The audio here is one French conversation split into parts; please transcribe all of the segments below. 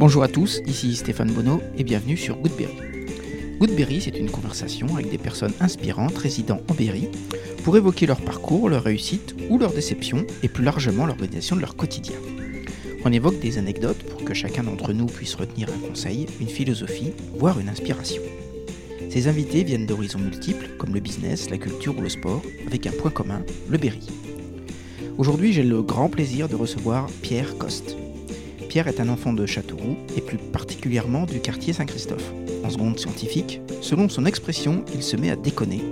Bonjour à tous, ici Stéphane Bonneau et bienvenue sur Goodberry. Goodberry, c'est une conversation avec des personnes inspirantes résidant en Berry pour évoquer leur parcours, leur réussite ou leur déception et plus largement l'organisation de leur quotidien. On évoque des anecdotes pour que chacun d'entre nous puisse retenir un conseil, une philosophie, voire une inspiration. Ces invités viennent d'horizons multiples comme le business, la culture ou le sport, avec un point commun, le Berry. Aujourd'hui, j'ai le grand plaisir de recevoir Pierre Coste. Pierre est un enfant de Châteauroux et plus particulièrement du quartier Saint-Christophe. En seconde scientifique, selon son expression, il se met à déconner,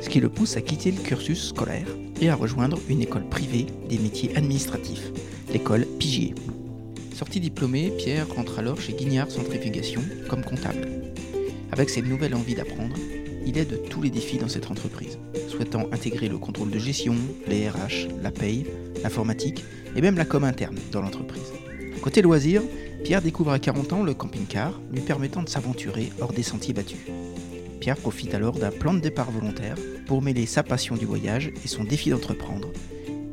ce qui le pousse à quitter le cursus scolaire et à rejoindre une école privée des métiers administratifs, l'école Pigier. Sorti diplômé, Pierre rentre alors chez Guignard Centrifugation comme comptable. Avec cette nouvelle envie d'apprendre, il aide tous les défis dans cette entreprise, souhaitant intégrer le contrôle de gestion, les RH, la paye, l'informatique et même la com interne dans l'entreprise. Côté loisirs, Pierre découvre à 40 ans le camping-car, lui permettant de s'aventurer hors des sentiers battus. Pierre profite alors d'un plan de départ volontaire pour mêler sa passion du voyage et son défi d'entreprendre.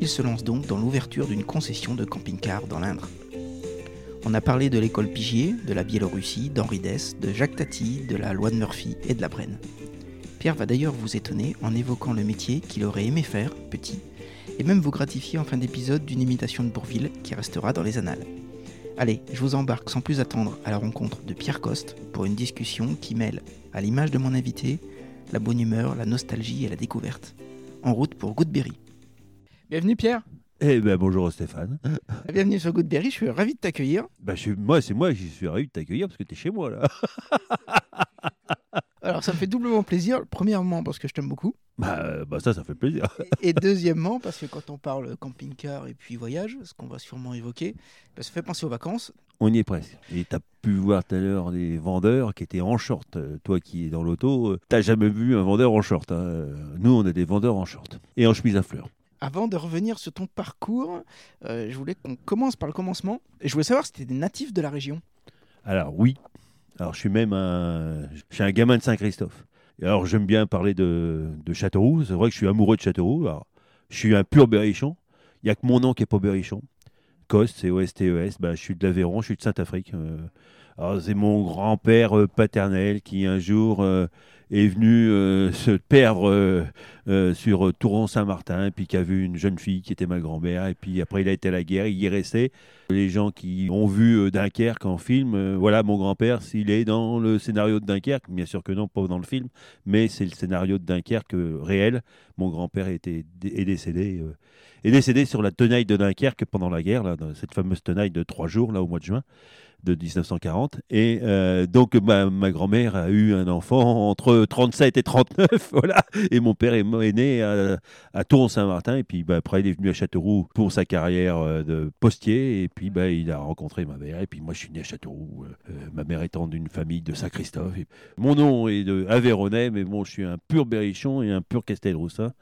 Il se lance donc dans l'ouverture d'une concession de camping-car dans l'Indre. On a parlé de l'école Pigier, de la Biélorussie, d'Henri Dess, de Jacques Tati, de la loi de Murphy et de la Brenne. Pierre va d'ailleurs vous étonner en évoquant le métier qu'il aurait aimé faire, petit, et même vous gratifier en fin d'épisode d'une imitation de Bourville qui restera dans les annales. Allez, je vous embarque sans plus attendre à la rencontre de Pierre Coste pour une discussion qui mêle, à l'image de mon invité, la bonne humeur, la nostalgie et la découverte. En route pour Goodberry. Bienvenue Pierre. Eh ben bonjour Stéphane. Bienvenue sur Goodberry, je suis ravi de t'accueillir. Bah, je, moi, c'est moi qui suis ravi de t'accueillir parce que tu es chez moi là. Alors ça me fait doublement plaisir, premièrement parce que je t'aime beaucoup. Bah, euh, bah, ça, ça fait plaisir. Et deuxièmement, parce que quand on parle camping-car et puis voyage, ce qu'on va sûrement évoquer, bah, ça fait penser aux vacances. On y est presque. Et tu as pu voir tout à l'heure des vendeurs qui étaient en short. Toi qui es dans l'auto, euh, t'as jamais vu un vendeur en short. hein. Euh, Nous, on a des vendeurs en short et en chemise à fleurs. Avant de revenir sur ton parcours, euh, je voulais qu'on commence par le commencement. Et je voulais savoir si tu étais natif de la région. Alors oui. Alors je suis même un, je suis un gamin de Saint-Christophe. Alors j'aime bien parler de, de Châteauroux. C'est vrai que je suis amoureux de Châteauroux. Alors, je suis un pur berrichon. Il n'y a que mon nom qui n'est pas berrichon. Coste, c'est O-S-T-E-S. Ben, je suis de l'Aveyron, je suis de Saint-Afrique. Euh, alors, c'est mon grand-père euh, paternel qui un jour euh, est venu se perdre euh, sur euh, Touron-Saint-Martin, puis qui a vu une jeune fille qui était ma grand-mère, et puis après il a été à la guerre, il y est resté. Les gens qui ont vu euh, Dunkerque en film, voilà mon grand-père, s'il est dans le scénario de Dunkerque, bien sûr que non, pas dans le film, mais c'est le scénario de Dunkerque réel. Mon grand-père est décédé, est décédé sur la tenaille de Dunkerque pendant la guerre, là, dans cette fameuse tenaille de trois jours là au mois de juin de 1940. Et donc, ma, ma grand-mère a eu un enfant entre 37 et 39, voilà. Et mon père est, est né à, à Touron-Saint-Martin. Et puis, bah, après, il est venu à Châteauroux pour sa carrière euh, de postier. Et puis, bah, il a rencontré ma mère. Et puis, moi, je suis né à Châteauroux. euh, euh, ma mère étant d'une famille de Saint-Christophe. Et Mon nom est de Aveyronais, mais bon, je suis un pur berrichon et un pur Castelroussin.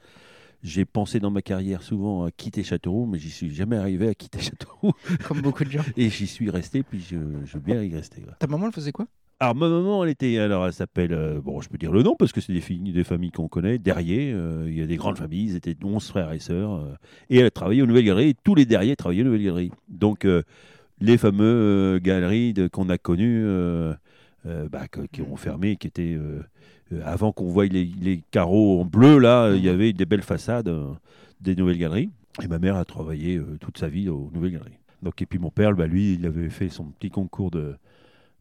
J'ai pensé dans ma carrière souvent à quitter Châteauroux, mais j'y suis jamais arrivé à quitter Châteauroux. Comme beaucoup de gens. Et j'y suis resté, puis je, je veux bien y rester. ouais. Ta maman, elle faisait quoi? Alors, ma maman, elle était. Alors, elle s'appelle. euh, bon, je peux dire le nom parce que c'est des, familles qu'on connaît. Derrière, euh, il y a des grandes familles. Ils étaient 11 frères et sœurs. euh, et elle a travaillé aux Nouvelles Galeries. Tous les derrière travaillaient aux Nouvelles Galeries. Donc, les fameuses euh, galeries qu'on a connues, bah, qui ont fermé, qui étaient. avant qu'on voie les, carreaux en bleu, là, il y avait des belles façades des Nouvelles Galeries. Et ma mère a travaillé toute sa vie aux Nouvelles Galeries. Donc, et puis mon père, bah, lui, il avait fait son petit concours de,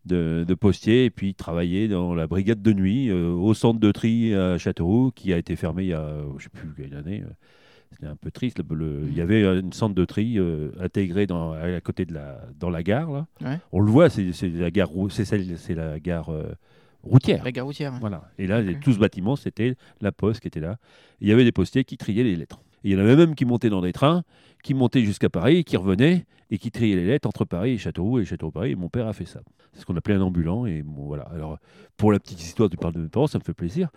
de, de postier et puis il travaillait dans la brigade de nuit euh, au centre de tri à Châteauroux qui a été fermé il y a, je sais plus quelle année. euh, C'était un peu triste. le- le- il y avait une centre de tri euh, intégré dans, à côté de la, dans la gare. Là. Ouais. On le voit, c'est la gare, c'est la gare routière. La gare routière. Voilà. Et là, tout ce bâtiment, c'était la poste qui était là. Il y avait des postiers qui triaient les lettres. Et il y en avait même qui montaient dans des trains, qui montaient jusqu'à Paris, qui revenaient et qui triaient les lettres entre Paris et Châteauroux et Châteauroux-Paris. Mon père a fait ça. C'est ce qu'on appelait un ambulant. Et bon, voilà. Alors, pour la petite histoire du parle de mes parents, ça me fait plaisir.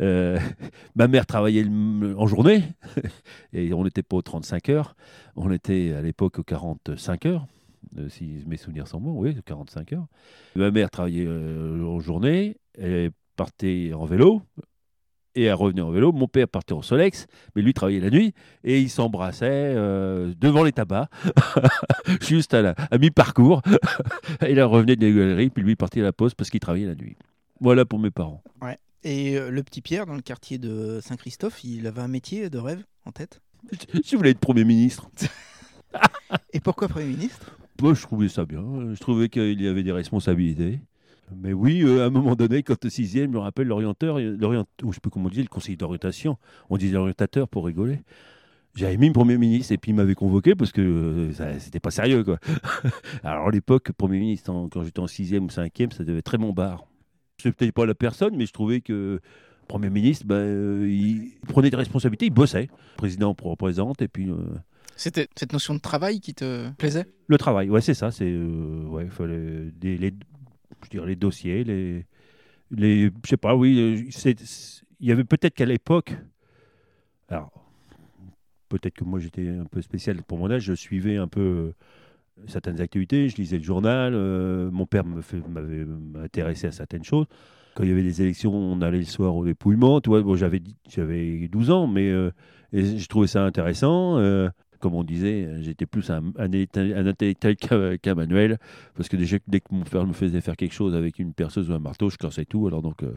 Euh, ma mère travaillait en journée et on n'était pas aux 35 heures. On était à l'époque aux 45 heures. euh, si mes souvenirs sont bons, oui, 45 heures. Ma mère travaillait euh, en journée, elle partait en vélo, et elle revenait en vélo. Mon père partait en Solex, mais lui travaillait la nuit et il s'embrassait euh, devant les tabacs, juste à, la- à mi-parcours. et là, revenait des galeries, puis lui partait à la pause parce qu'il travaillait la nuit. Voilà pour mes parents. Et euh, le petit Pierre, dans le quartier de Saint-Christophe, il avait un métier de rêve en tête? Je voulais être Premier ministre. Et pourquoi Premier ministre? Moi, je trouvais ça bien. Je trouvais qu'il y avait des responsabilités. Mais oui, euh, à un moment donné, quand au sixième, je me rappelle l'orienteur, l'orient, ou je sais plus comment on dit, le conseiller d'orientation, on disait l'orientateur pour rigoler. J'avais mis le Premier ministre et puis il m'avait convoqué parce que euh, c'était pas sérieux. Quoi. Alors à l'époque, Premier ministre, en- quand j'étais en sixième ou cinquième, ça devait être très bombard. Je ne peut-être pas la personne, mais je trouvais que Premier ministre, ben, euh, il prenait des responsabilités, il bossait. Le président représente et puis... euh, C'était cette notion de travail qui te plaisait? Le travail, ouais, c'est ça. C'est euh, ouais, fallait des, les, je dirais les dossiers, les, les, je sais pas, oui. euh, Il y avait peut-être qu'à l'époque, alors peut-être que moi j'étais un peu spécial pour mon âge, je suivais un peu euh, certaines activités, je lisais le journal, euh, mon père m'avait intéressé à certaines choses. Quand il y avait des élections, on allait le soir au dépouillement. Bon, j'avais dix- j'avais 12 ans, mais je trouvais ça intéressant. Comme on disait, j'étais plus un, un, intellectuel- un intellectuel qu'un manuel, parce que déjà, dès que mon père me faisait faire quelque chose avec une perceuse ou un marteau, je cassais tout. Alors donc, euh,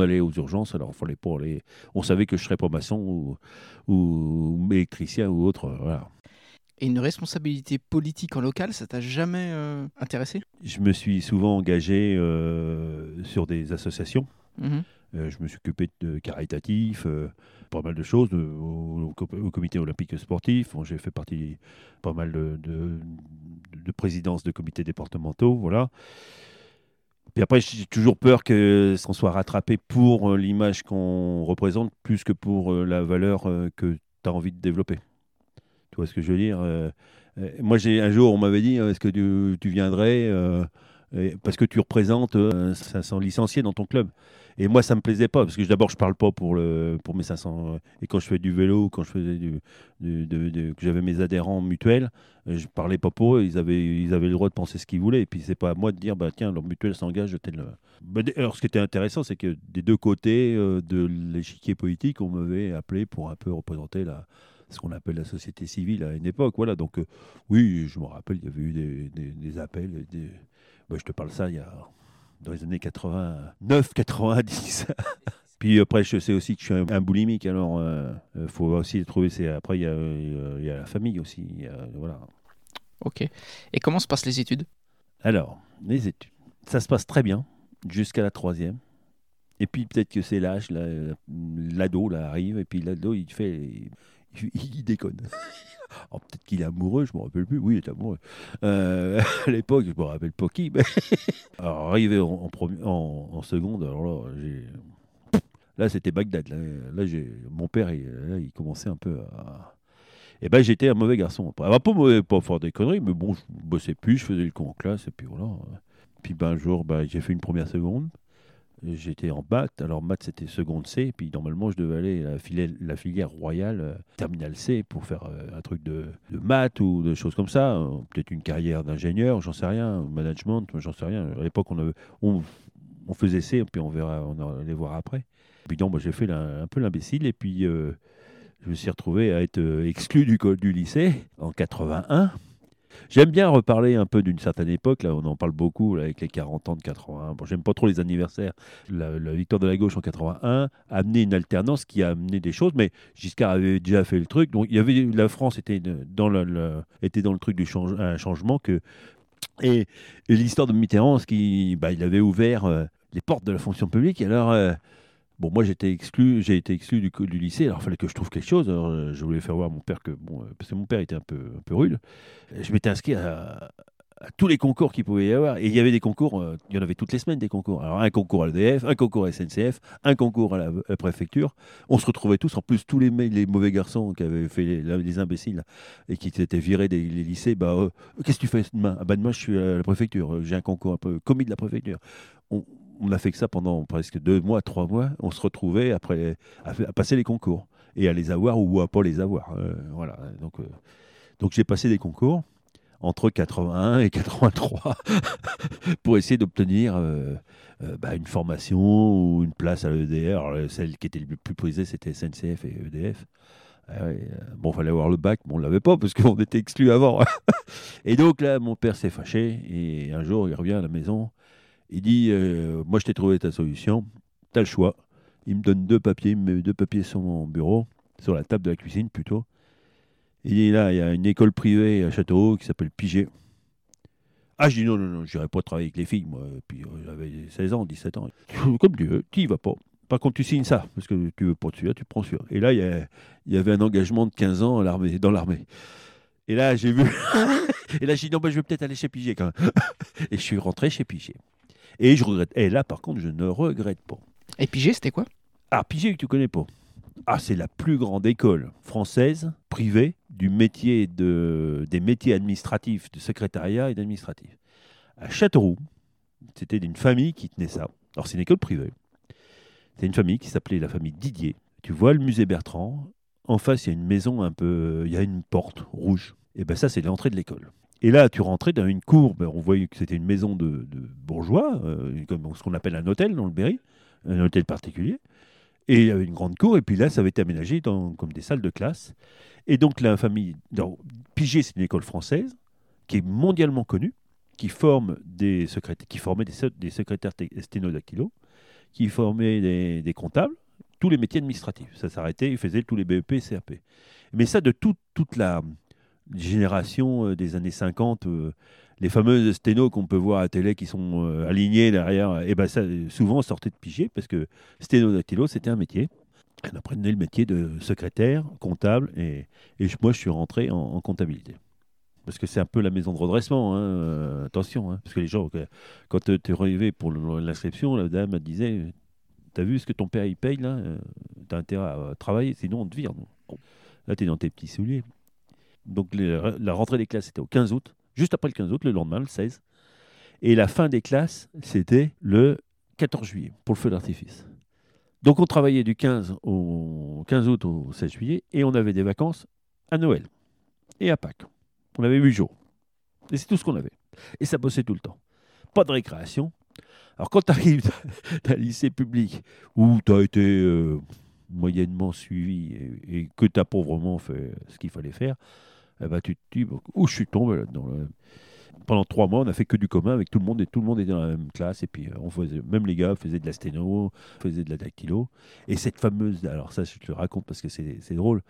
allait aux urgences, alors il fallait pas aller. On savait que je serais pas maçon ou, ou électricien ou autre. euh, Voilà. Et une responsabilité politique en local, ça t'a jamais euh, intéressé? Je me suis souvent engagé euh, sur des associations. Mhm. Euh, je me suis occupé de caritatif, euh, pas mal de choses, de- au, comité olympique sportif. J'ai fait partie pas mal de, de, de présidences de comités départementaux, voilà. Puis après, j'ai toujours peur que qu'on soit rattrapé pour euh, l'image qu'on représente plus que pour euh, la valeur euh, que tu as envie de développer. Tu vois ce que je veux dire Euh, euh, Moi, j'ai un jour, on m'avait dit euh, est-ce que tu, viendrais euh, parce que tu représentes euh, 500 licenciés dans ton club. Et moi, ça me plaisait pas, parce que d'abord, je parle pas pour, le, pour mes 500. euh, Et quand je fais du vélo, quand je faisais du, que j'avais mes adhérents mutuels, euh, je parlais pas pour eux. Ils avaient, ils avaient le droit de penser ce qu'ils voulaient. Et puis, c'est pas à moi de dire, bah, tiens, leur mutuelle s'engage, tel. Bah, alors, ce qui était intéressant, c'est que des deux côtés euh, de l'échiquier politique, on m'avait appelé pour un peu représenter la, ce qu'on appelle la société civile à une époque. Voilà, donc, euh, oui, je me rappelle, il y avait eu des, des- appels. bah, je te parle ça il y a dans les années 89, 90. Puis après, je sais aussi que je suis un, un boulimique, alors il faut aussi trouver. Après, il y, a, euh, il y a la famille aussi. a- voilà. Ok. Et comment se passent les études? Alors, les études, ça se passe très bien jusqu'à la troisième. Et puis peut-être que c'est l'âge, l'ado là arrive et puis l'ado il fait, il, déconne. Alors, peut-être qu'il est amoureux, je me rappelle plus. Oui, il est amoureux. Euh, à l'époque, je me rappelle pas qui. alors arrivé en, en, en- seconde, alors là, c'était Bagdad. Là, j'ai, mon père, il, commençait un peu à. Et ben j'étais un mauvais garçon. Après, pas mauvais, pas faire des conneries, mais bon, je bossais plus, je faisais le con en classe et puis voilà. Puis ben, un jour, ben, j'ai fait une première seconde. J'étais en maths. Alors, maths, c'était seconde C. Puis, normalement, je devais aller à la filière, royale, euh, terminale C, pour faire euh, un truc de, maths ou de choses comme ça. Euh, Peut-être une carrière d'ingénieur, j'en sais rien. Management, j'en sais rien. À l'époque, on, on, faisait C, puis on verra, on allait voir après. Puis non, moi, j'ai fait un peu l'imbécile. Et puis, euh, je me suis retrouvé à être exclu du lycée en 81. J'aime bien reparler un peu d'une certaine époque, là on en parle beaucoup là, avec les 40 ans de 81. Bon, j'aime pas trop les anniversaires. La, victoire de la gauche en 81 a amené une alternance qui a amené des choses, mais Giscard avait déjà fait le truc. Donc il y avait la France était dans le, était dans le truc du changement que et, l'histoire de Mitterrand, qui bah, il avait ouvert euh, les portes de la fonction publique. Et alors euh, Bon, moi j'étais exclu, j'ai été exclu du, lycée, alors il fallait que je trouve quelque chose. Alors, euh, je voulais faire voir à mon père que, bon, euh, parce que mon père était un peu, un peu rude. Et Je m'étais inscrit à, tous les concours qu'il pouvait y avoir. Et il y avait des concours, euh, il y en avait toutes les semaines des concours. Alors un concours à l'EDF, un concours à SNCF, un concours à la, préfecture. On se retrouvait tous, en plus tous les, les mauvais garçons qui avaient fait les, les imbéciles et qui s'étaient virés des lycées, bah, euh, qu'est-ce que tu fais demain? Ah, bah, Demain je suis à la préfecture, Euh, j'ai un concours un peu commis de la préfecture. On a fait que ça pendant presque deux mois, trois mois. On se retrouvait après à, passer les concours et à les avoir ou à pas les avoir. Euh, voilà. Donc, euh, donc j'ai passé des concours. entre 81 et 83 pour essayer d'obtenir euh, bah, une formation ou une place à l'EDR. Celle qui était le plus prisée, c'était SNCF et EDF. Ah bon, fallait avoir le bac, mais on ne l'avait pas parce qu'on était exclus avant. et donc là, mon père s'est fâché et un jour, il revient à la maison. Il dit euh, Moi, je t'ai trouvé ta solution, tu as le choix. Il me donne deux papiers, il me met deux papiers sur mon bureau, sur la table de la cuisine plutôt. Il dit Là, il y a une école privée à Châteauroux qui s'appelle Piget. Ah, je dis non, non, non, je n'irai pas travailler avec les filles, moi. Puis euh, j'avais 16 ans, 17 ans. Comme tu veux, tu y vas pas. Par contre, tu signes ça, parce que tu veux pas celui-là, tu prends celui-là. Et là, il y, avait un engagement de 15 ans dans l'armée. Et là, j'ai vu. et là, j'ai dit non, bah, je vais peut-être aller chez Piget quand même. et je suis rentré chez Piget. Et je regrette. Et là, par contre, je ne regrette pas. Et Piget, c'était quoi? Ah, Piget, que tu connais pas. Ah, c'est la plus grande école française privée du métier de, des métiers administratifs, de secrétariat et d'administratif. À Châteauroux, c'était d'une famille qui tenait ça. Alors, c'est une école privée. C'est une famille qui s'appelait la famille Didier. Tu vois le musée Bertrand? En face, il y a une maison un peu. Il y a une porte rouge. Et ben ça, c'est l'entrée de l'école. Et là, tu rentrais dans une cour. ben, on voyait que c'était une maison de, bourgeois, euh, comme ce qu'on appelle un hôtel dans le Berry, un hôtel particulier. Et il y avait une grande cour. Et puis là, ça avait été aménagé comme des salles de classe. Et donc, la famille. dans- Piget, c'est une école française qui est mondialement connue, qui forme des secrétaires, qui formait des, se- des secrétaires té- sténodactylos, qui formait des, comptables, tous les métiers administratifs. Ça s'arrêtait, ils faisaient tous les BEP CAP. Mais ça, de toute la génération euh, des années 50, euh, les fameuses sténos qu'on peut voir à télé qui sont euh, alignées derrière, et ben ça, souvent sortait de Piget, parce que sténodactylo, c'était un métier. On apprenait le métier de secrétaire, comptable, et, et moi, je suis rentré en, comptabilité. Parce que c'est un peu la maison de redressement, hein, attention, hein, parce que les gens, quand tu es arrivé pour l'inscription, la dame disait T'as vu ce que ton père il paye là T'as intérêt à travailler, sinon on te vire. Là, tu es dans tes petits souliers. Donc la rentrée des classes, c'était au 15 août, juste après le 15 août, le lendemain, le 16. Et la fin des classes, c'était le 14 juillet, pour le feu d'artifice. Donc on travaillait du 15, au 15 août au 16 juillet, et on avait des vacances à Noël et à Pâques. On avait 8 jours. Et c'est tout ce qu'on avait. Et ça bossait tout le temps. Pas de récréation. Alors quand tu arrives d'un lycée public où tu as été euh, moyennement suivi et, et que tu n'as pas vraiment fait ce qu'il fallait faire, eh ben, tu où je suis tombé là-dedans là. Pendant trois mois, on a fait que du commun avec tout le monde et tout le monde était dans la même classe. Et puis, euh, on faisait, même les gars faisaient de la sténo, faisaient de la dactylo. Et cette fameuse, alors ça, je te le raconte parce que c'est drôle.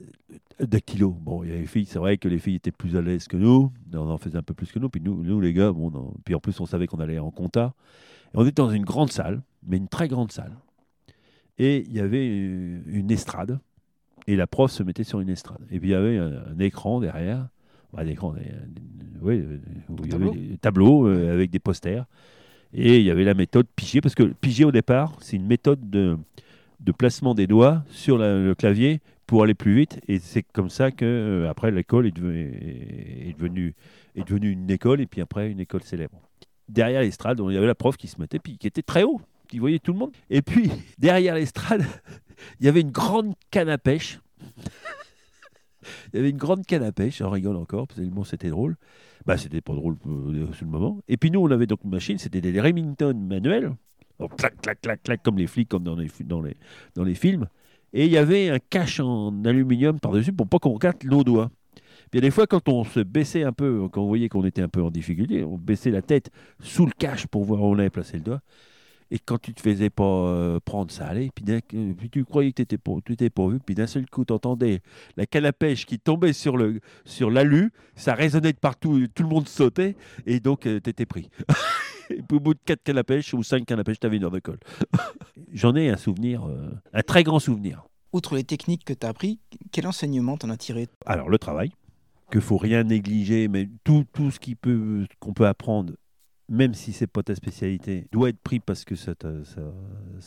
Euh, Dactylo, bon, il y a les filles, c'est vrai que les filles étaient plus à l'aise que nous, on en faisait un peu plus que nous, puis nous, nous les gars, bon, puis en plus on savait qu'on allait en compta. Et on était dans une grande salle, mais une très grande salle. Et il y avait euh, une estrade, et la prof se mettait sur une estrade. Et puis il y avait un, un écran derrière, bah, un écran, des- ouais, euh, où il y avait tableaux. des tableaux euh, avec des posters. Et il y avait la méthode Piget, parce que Piget au départ, c'est une méthode de, de placement des doigts sur la- le clavier pour aller plus vite. Et c'est comme ça que euh, après l'école est, devenue- est, devenue, est devenue une école, et puis après une école célèbre. Derrière l'estrade, il y avait la prof qui se mettait, puis qui était très haut. qui voyait tout le monde. Et puis, derrière l'estrade, il y avait une grande canne à pêche. il y avait une grande canne à pêche, j'en rigole encore, parce que c'était drôle. Bah, c'était pas drôle euh, sur le moment. Et puis nous, on avait donc une machine, c'était des Remington manuels. Donc, clac, clac, clac, clac, comme les flics, comme dans les, dans les, dans les films. Et il y avait un cache en aluminium par-dessus pour pas qu'on regarde nos doigts. Puis des fois, quand on se baissait un peu, quand on voyait qu'on était un peu en difficulté, on baissait la tête sous le cache pour voir où on avait placé le doigt. Et quand tu te faisais pas euh, prendre, ça allait. Puis, euh, tu croyais que tu étais, pas, tu étais pas vu. Puis d'un seul coup, tu entendais la canne à pêche qui tombait sur, le, sur l'alu. Ça résonnait de partout. Tout le monde sautait. Et donc, tu étais pris. et puis, au bout de quatre cannes à pêche ou cinq cannes à pêche, tu avais une heure de colle. J'en ai un souvenir, euh, un très grand souvenir. Outre les techniques que tu as appris, quel enseignement t'en as tiré? Alors, le travail, que faut rien négliger, mais tout, tout ce peut, qu'on peut apprendre, même si c'est pas ta spécialité, doit être pris parce que ça,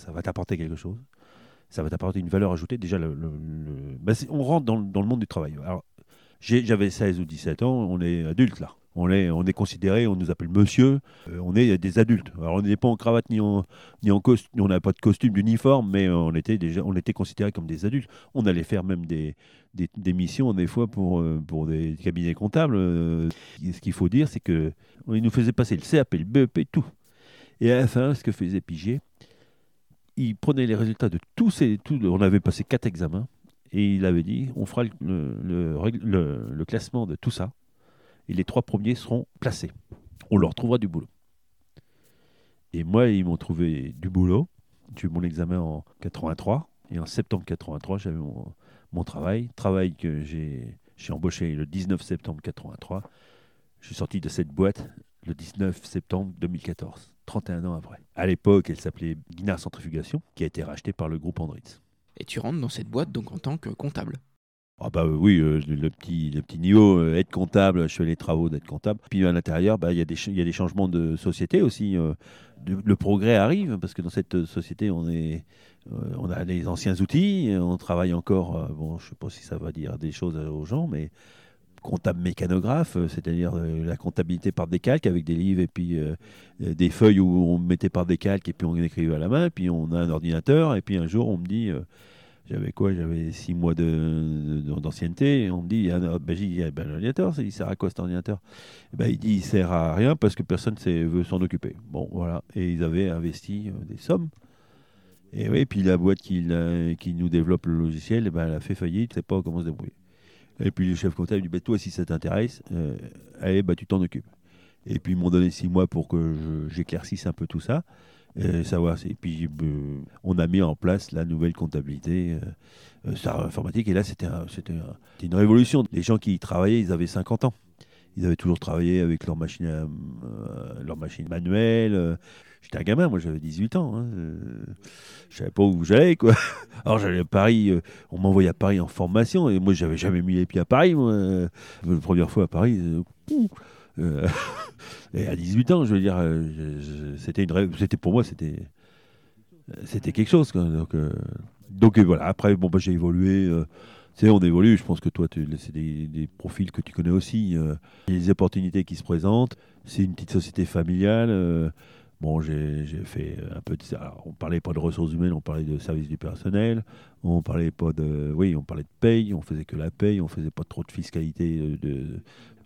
va t'apporter quelque chose. Ça va t'apporter une valeur ajoutée. Déjà, bah, on rentre dans, le- dans le monde du travail. Alors, j'avais 16 ou 17 ans, on est adulte là. On est, on est considéré, on nous appelle monsieur, euh, on est des adultes. Alors on n'est pas en cravate ni en, ni en costume, on n'a pas de costume d'uniforme, mais on était déjà, on était considérés comme des adultes. On allait faire même des, des, missions des fois pour, euh, pour des cabinets comptables. Euh, ce qu'il faut dire, c'est que il nous faisait passer le CAP, le BEP, tout. Et à la fin, ce que faisait Piget, il prenait les résultats de tous ces, tout, on avait passé quatre examens, et il avait dit, on fera le, le, le, le classement de tout ça et les trois premiers seront placés. On leur trouvera du boulot. Et moi, ils m'ont trouvé du boulot. J'ai eu mon examen en 83. Et en septembre 83, j'avais mon, mon, travail. Travail que j'ai embauché le 19 septembre 83. Je suis sorti de cette boîte le 19 septembre 2014, 31 ans après. À l'époque, elle s'appelait Guinard Centrifugation, qui a été rachetée par le groupe Andritz. Et tu rentres dans cette boîte donc en tant que comptable ah bah oui, euh, le, petit, le petit niveau, euh, être comptable, je fais les travaux d'être comptable. Puis à l'intérieur, bah, il y, a des, y a des changements de société aussi. Euh, le progrès arrive parce que dans cette société, on, est, on a les anciens outils, on travaille encore, bon, je ne sais pas si ça va dire des choses aux gens, mais comptable mécanographe, c'est-à-dire la comptabilité par décalque avec des livres et puis des feuilles où on mettait par décalque et puis on écrivait à la main, puis on a un ordinateur et puis un jour on me dit j'avais quoi J'avais six mois d'ancienneté. De, on me dit, ah, ben, j'ai dit, ah, ben, l'ordinateur, il sert à quoi cet ordinateur? Eh ben, Il dit, il sert à rien parce que personne ne veut s'en occuper. Bon, voilà. Et ils avaient investi euh, des sommes. Et oui, puis la boîte qui, qui nous développe le logiciel, eh ben, elle a fait faillite, ne sait pas comment se débrouiller. Et puis le chef comptable dit, ben, toi, si ça t'intéresse, euh, allez, tu t'en occupes. Et puis ils m'ont donné six mois pour que j'éclaircisse un peu tout ça. Euh, savoir. Et puis, euh, on a mis en place la nouvelle comptabilité euh, informatique. Et là, c'était une révolution. Les gens qui y travaillaient, ils avaient 50 ans. Ils avaient toujours travaillé avec leur machine, manuelle. J'étais un gamin, moi j'avais 18 ans. Hein. Je savais pas où j'allais, quoi. Alors j'allais à Paris, on m'envoyait à Paris en formation, et moi j'avais jamais mis les pieds à Paris. Moi. La première fois à Paris, et à 18 ans, je veux dire, euh, c'était une c'était pour moi, c'était c'était quelque chose. Donc, euh, donc voilà. Après, bon, bah, j'ai évolué. tu sais, on évolue. Je pense que toi, c'est des, profils que tu connais aussi. A des opportunités qui se présentent. C'est une petite société familiale. Bon, j'ai fait un peu de ça. On parlait pas de ressources humaines, on parlait de service du personnel. On parlait pas de, oui, on parlait de paye. On faisait que la paye. On faisait pas trop de fiscalité.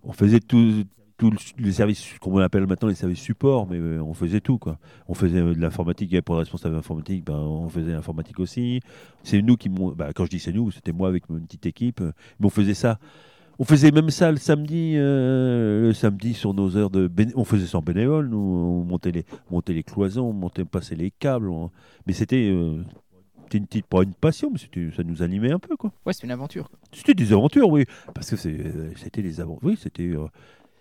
On faisait tout, tous les services qu'on appelle maintenant les services support, mais euh, on faisait tout quoi. On faisait euh, de l'informatique, il y avait pas de responsable informatique, ben, on faisait l'informatique aussi. C'est nous qui, ben, quand je dis c'est nous, c'était moi avec une petite équipe, euh, mais on faisait ça. On faisait même ça le samedi, le samedi sur nos heures de, on faisait ça en bénévole, nous, on montait les, montait les cloisons, on montait, passer les câbles, mais c'était une petite, pas une passion, mais ça nous animait un peu, quoi. Ouais, c'était une aventure. C'était des aventures, oui, parce que c'était des aventures, oui, c'était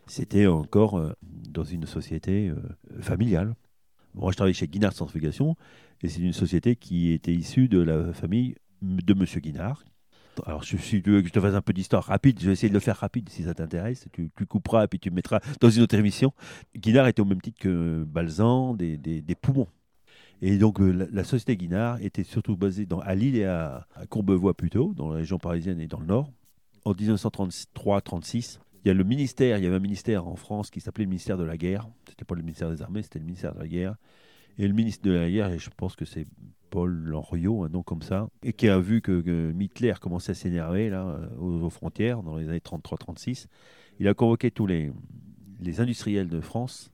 c'était encore euh, dans une société euh, familiale. Moi, je travaillais chez Guinard Centrifugation, et c'est une société qui était issue de la famille de M. Guinard. Alors, si tu veux que je te fasse un peu d'histoire rapide, je vais essayer de le faire rapide si ça t'intéresse. Tu, couperas et puis tu me mettras dans une autre émission. Guinard était au même titre que Balzan, des, des, poumons. Et donc, euh, la, société Guinard était surtout basée dans, à Lille et à, à Courbevoie plutôt, dans la région parisienne et dans le Nord. En 1933-36, il y a le ministère, il y avait un ministère en France qui s'appelait le ministère de la guerre. C'était pas le ministère des armées, c'était le ministère de la guerre. Et le ministre de la guerre, et je pense que c'est Paul Loriot, un nom comme ça, et qui a vu que, Hitler commençait à s'énerver euh, aux, frontières dans les années 33-36. Il a convoqué tous les, industriels de France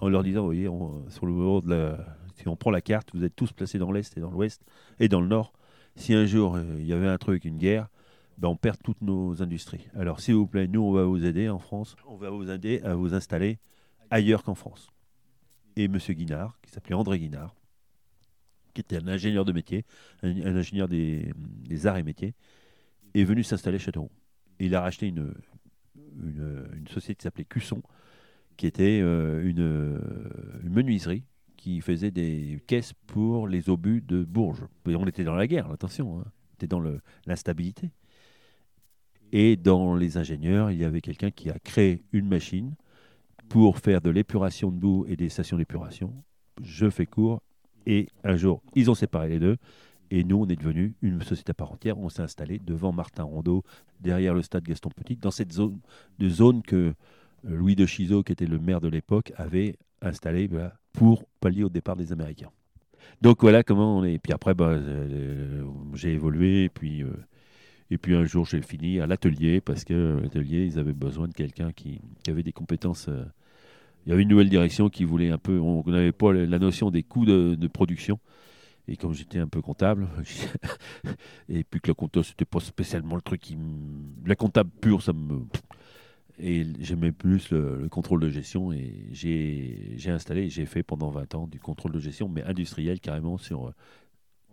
en leur disant, vous voyez, de la, si on prend la carte, vous êtes tous placés dans l'est et dans l'ouest et dans le nord. Si un jour euh, il y avait un truc, une guerre, ben, on perd toutes nos industries. Alors, s'il vous plaît, nous, on va vous aider en France. On va vous aider à vous installer ailleurs qu'en France. Et M. Guinard, qui s'appelait André Guinard, qui était un ingénieur de métier, un, ingénieur des, arts et métiers, est venu s'installer à Châteauroux. il a racheté une, société qui s'appelait Cusson, qui était euh, une, menuiserie qui faisait des caisses pour les obus de Bourges. on était dans la guerre, attention, hein. on était dans l'instabilité. Et dans les ingénieurs, il y avait quelqu'un qui a créé une machine pour faire de l'épuration de boue et des stations d'épuration. Je fais court. Et un jour, ils ont séparé les deux. Et nous, on est devenu une société à part entière. On s'est installé devant Martin Rondeau, derrière le stade Gaston Petit, dans cette zone que Louis de Chizo, qui était le maire de l'époque, avait installé voilà, pour pallier au départ des Américains. Donc voilà comment on est. Puis après, bah, euh, j'ai évolué, puis, euh, et puis un jour j'ai fini à l'atelier, parce que l'atelier, ils avaient besoin de quelqu'un qui, avait des compétences. euh, il y avait une nouvelle direction qui voulait un peu. On n'avait pas la notion des coûts de, production. Et comme j'étais un peu comptable, et puis que le comptable, c'était pas spécialement le truc qui. La comptable pure, ça me. Et j'aimais plus le, le contrôle de gestion. Et j'ai j'ai installé, j'ai fait pendant 20 ans du contrôle de gestion, mais industriel carrément, sur, euh,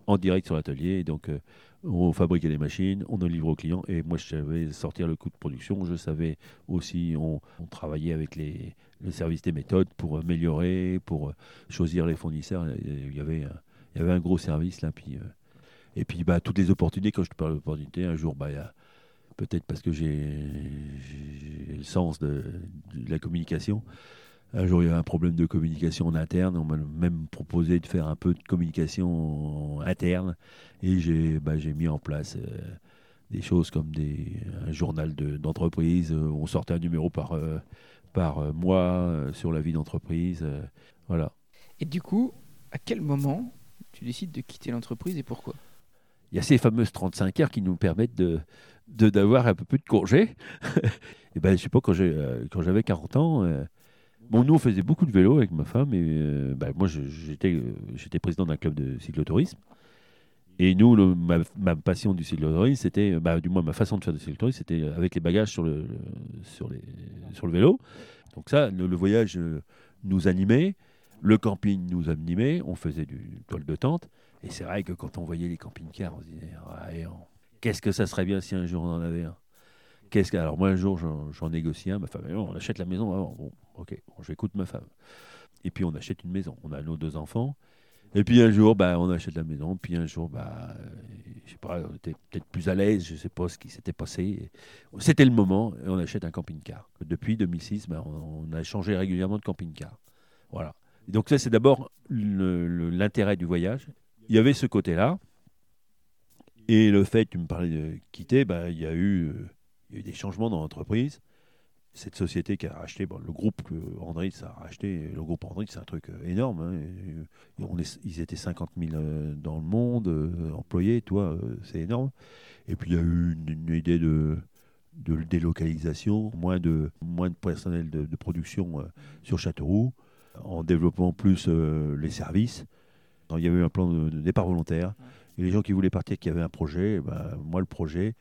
en direct sur l'atelier. Donc, euh, on fabriquait des machines, on les livrait aux clients. Et moi, je savais sortir le coût de production. Je savais aussi, on, travaillait avec les, le service des méthodes pour améliorer, pour euh, choisir les fournisseurs. Il y avait, un- il y avait un gros service là. Puis, euh, et puis, bah, toutes les opportunités, quand je te parle d'opportunités, un jour, bah, peut-être parce que j'ai le sens de la communication. Un jour, il y avait un problème de communication en interne. On m'a même proposé de faire un peu de communication interne. Et j'ai bah, j'ai mis en place euh, des choses comme des, un journal de- d'entreprise. euh, on sortait un numéro par, euh, par mois sur la vie d'entreprise. euh, voilà. Et du coup, à quel moment tu décides de quitter l'entreprise et pourquoi? Il y a ces fameuses 35 heures qui nous permettent de d'avoir un peu plus de congés. et ben, je sais pas, quand j'avais 40 ans, bon, nous, on faisait beaucoup de vélo avec ma femme. Et euh, ben, moi, euh, j'étais président d'un club de cyclotourisme. Et nous, ma, passion du cyclotourisme, c'était, bah, du moins ma façon de faire du cyclotourisme, c'était avec les bagages sur le, vélo. Donc ça, le, voyage euh, nous animait, le camping nous animait, on faisait du toile de tente. Et c'est vrai que quand on voyait les camping-cars, on se disait, on- qu'est-ce que ça serait bien si un jour on en avait un? Alors moi, un jour, j'en, négocie un, ma femme, on achète la maison avant. Bon, ok, bon, j'écoute ma femme. Et puis on achète une maison, on a nos deux enfants. Et puis un jour, bah, on achète la maison. Puis un jour, bah, euh, je sais pas, on était peut-être plus à l'aise, je sais pas ce qui s'était passé. C'était le moment, et on achète un camping-car. Depuis 2006, bah, on, a changé régulièrement de camping-car. Voilà. Donc ça, c'est d'abord l'intérêt du voyage. Il y avait ce côté-là. Et le fait, tu me parlais de quitter, bah, il, y a eu, euh, il y a eu des changements dans l'entreprise. Cette société qui a racheté, bon, le groupe que Andritz a racheté, le groupe Andritz, c'est un truc euh, énorme. hein. Et, on est- ils étaient 50 000 euh, dans le monde, euh, employés, toi, c'est énorme. Et puis il y a eu une, une idée de, de délocalisation, moins de, moins de personnel de, de production euh, sur Châteauroux, en développant plus euh, les services. Il y avait eu un plan de, de départ volontaire. Et les gens qui voulaient partir, qui avaient un projet, ben, moi le projet,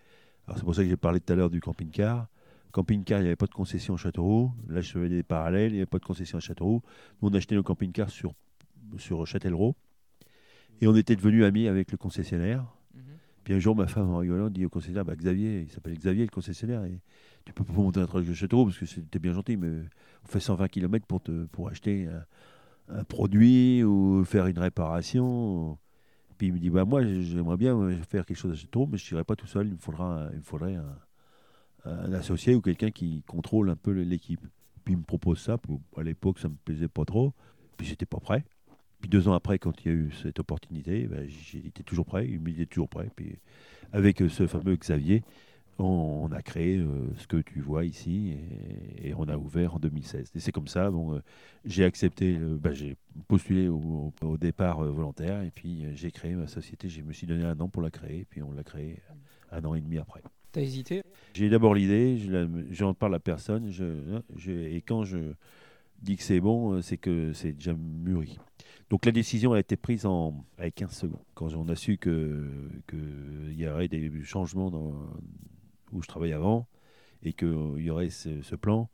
c'est pour ça que j'ai parlé tout à l'heure du camping-car. Camping-car, il n'y avait pas de concession à Châteauroux. Là, je faisais des parallèles, il n'y avait pas de concession à Châteauroux. Nous, on achetait nos camping-cars sur, sur Châtellerault. Et on était devenus amis avec le concessionnaire. Puis un jour, ma femme, en rigolant, dit au concessionnaire bah, Xavier, il s'appelle Xavier, le concessionnaire, et tu peux pas monter un truc de Châteauroux parce que c'était bien gentil, mais on fait 120 km pour, te, pour acheter un, un produit ou faire une réparation. Puis il me dit bah, Moi, j'aimerais bien euh, faire quelque chose à Châteauroux, mais je n'irai pas tout seul, il me, faudra, il me faudrait un, associé ou quelqu'un qui contrôle un peu l'équipe. Puis il me propose ça, à l'époque, ça me plaisait pas trop, puis j'étais pas prêt. Puis deux ans après, quand il y a eu cette opportunité, ben, j'étais toujours prêt, il me disait toujours prêt. Puis avec ce fameux Xavier, on, on a créé euh, ce que tu vois ici et, et on a ouvert en 2016. Et c'est comme ça, bon, euh, j'ai accepté, euh, ben, j'ai postulé au, départ volontaire et puis j'ai créé ma société. Je me suis donné un an pour la créer, puis on l'a créée un an et demi après. T'as hésité? J'ai d'abord l'idée, j'en parle à personne, je, je- et quand je dis que c'est bon, c'est que c'est déjà mûri. Donc la décision a été prise en avec 15 secondes. Quand on a su que qu'il y aurait des changements dans, où je travaillais avant et qu'il y aurait ce, ce plan,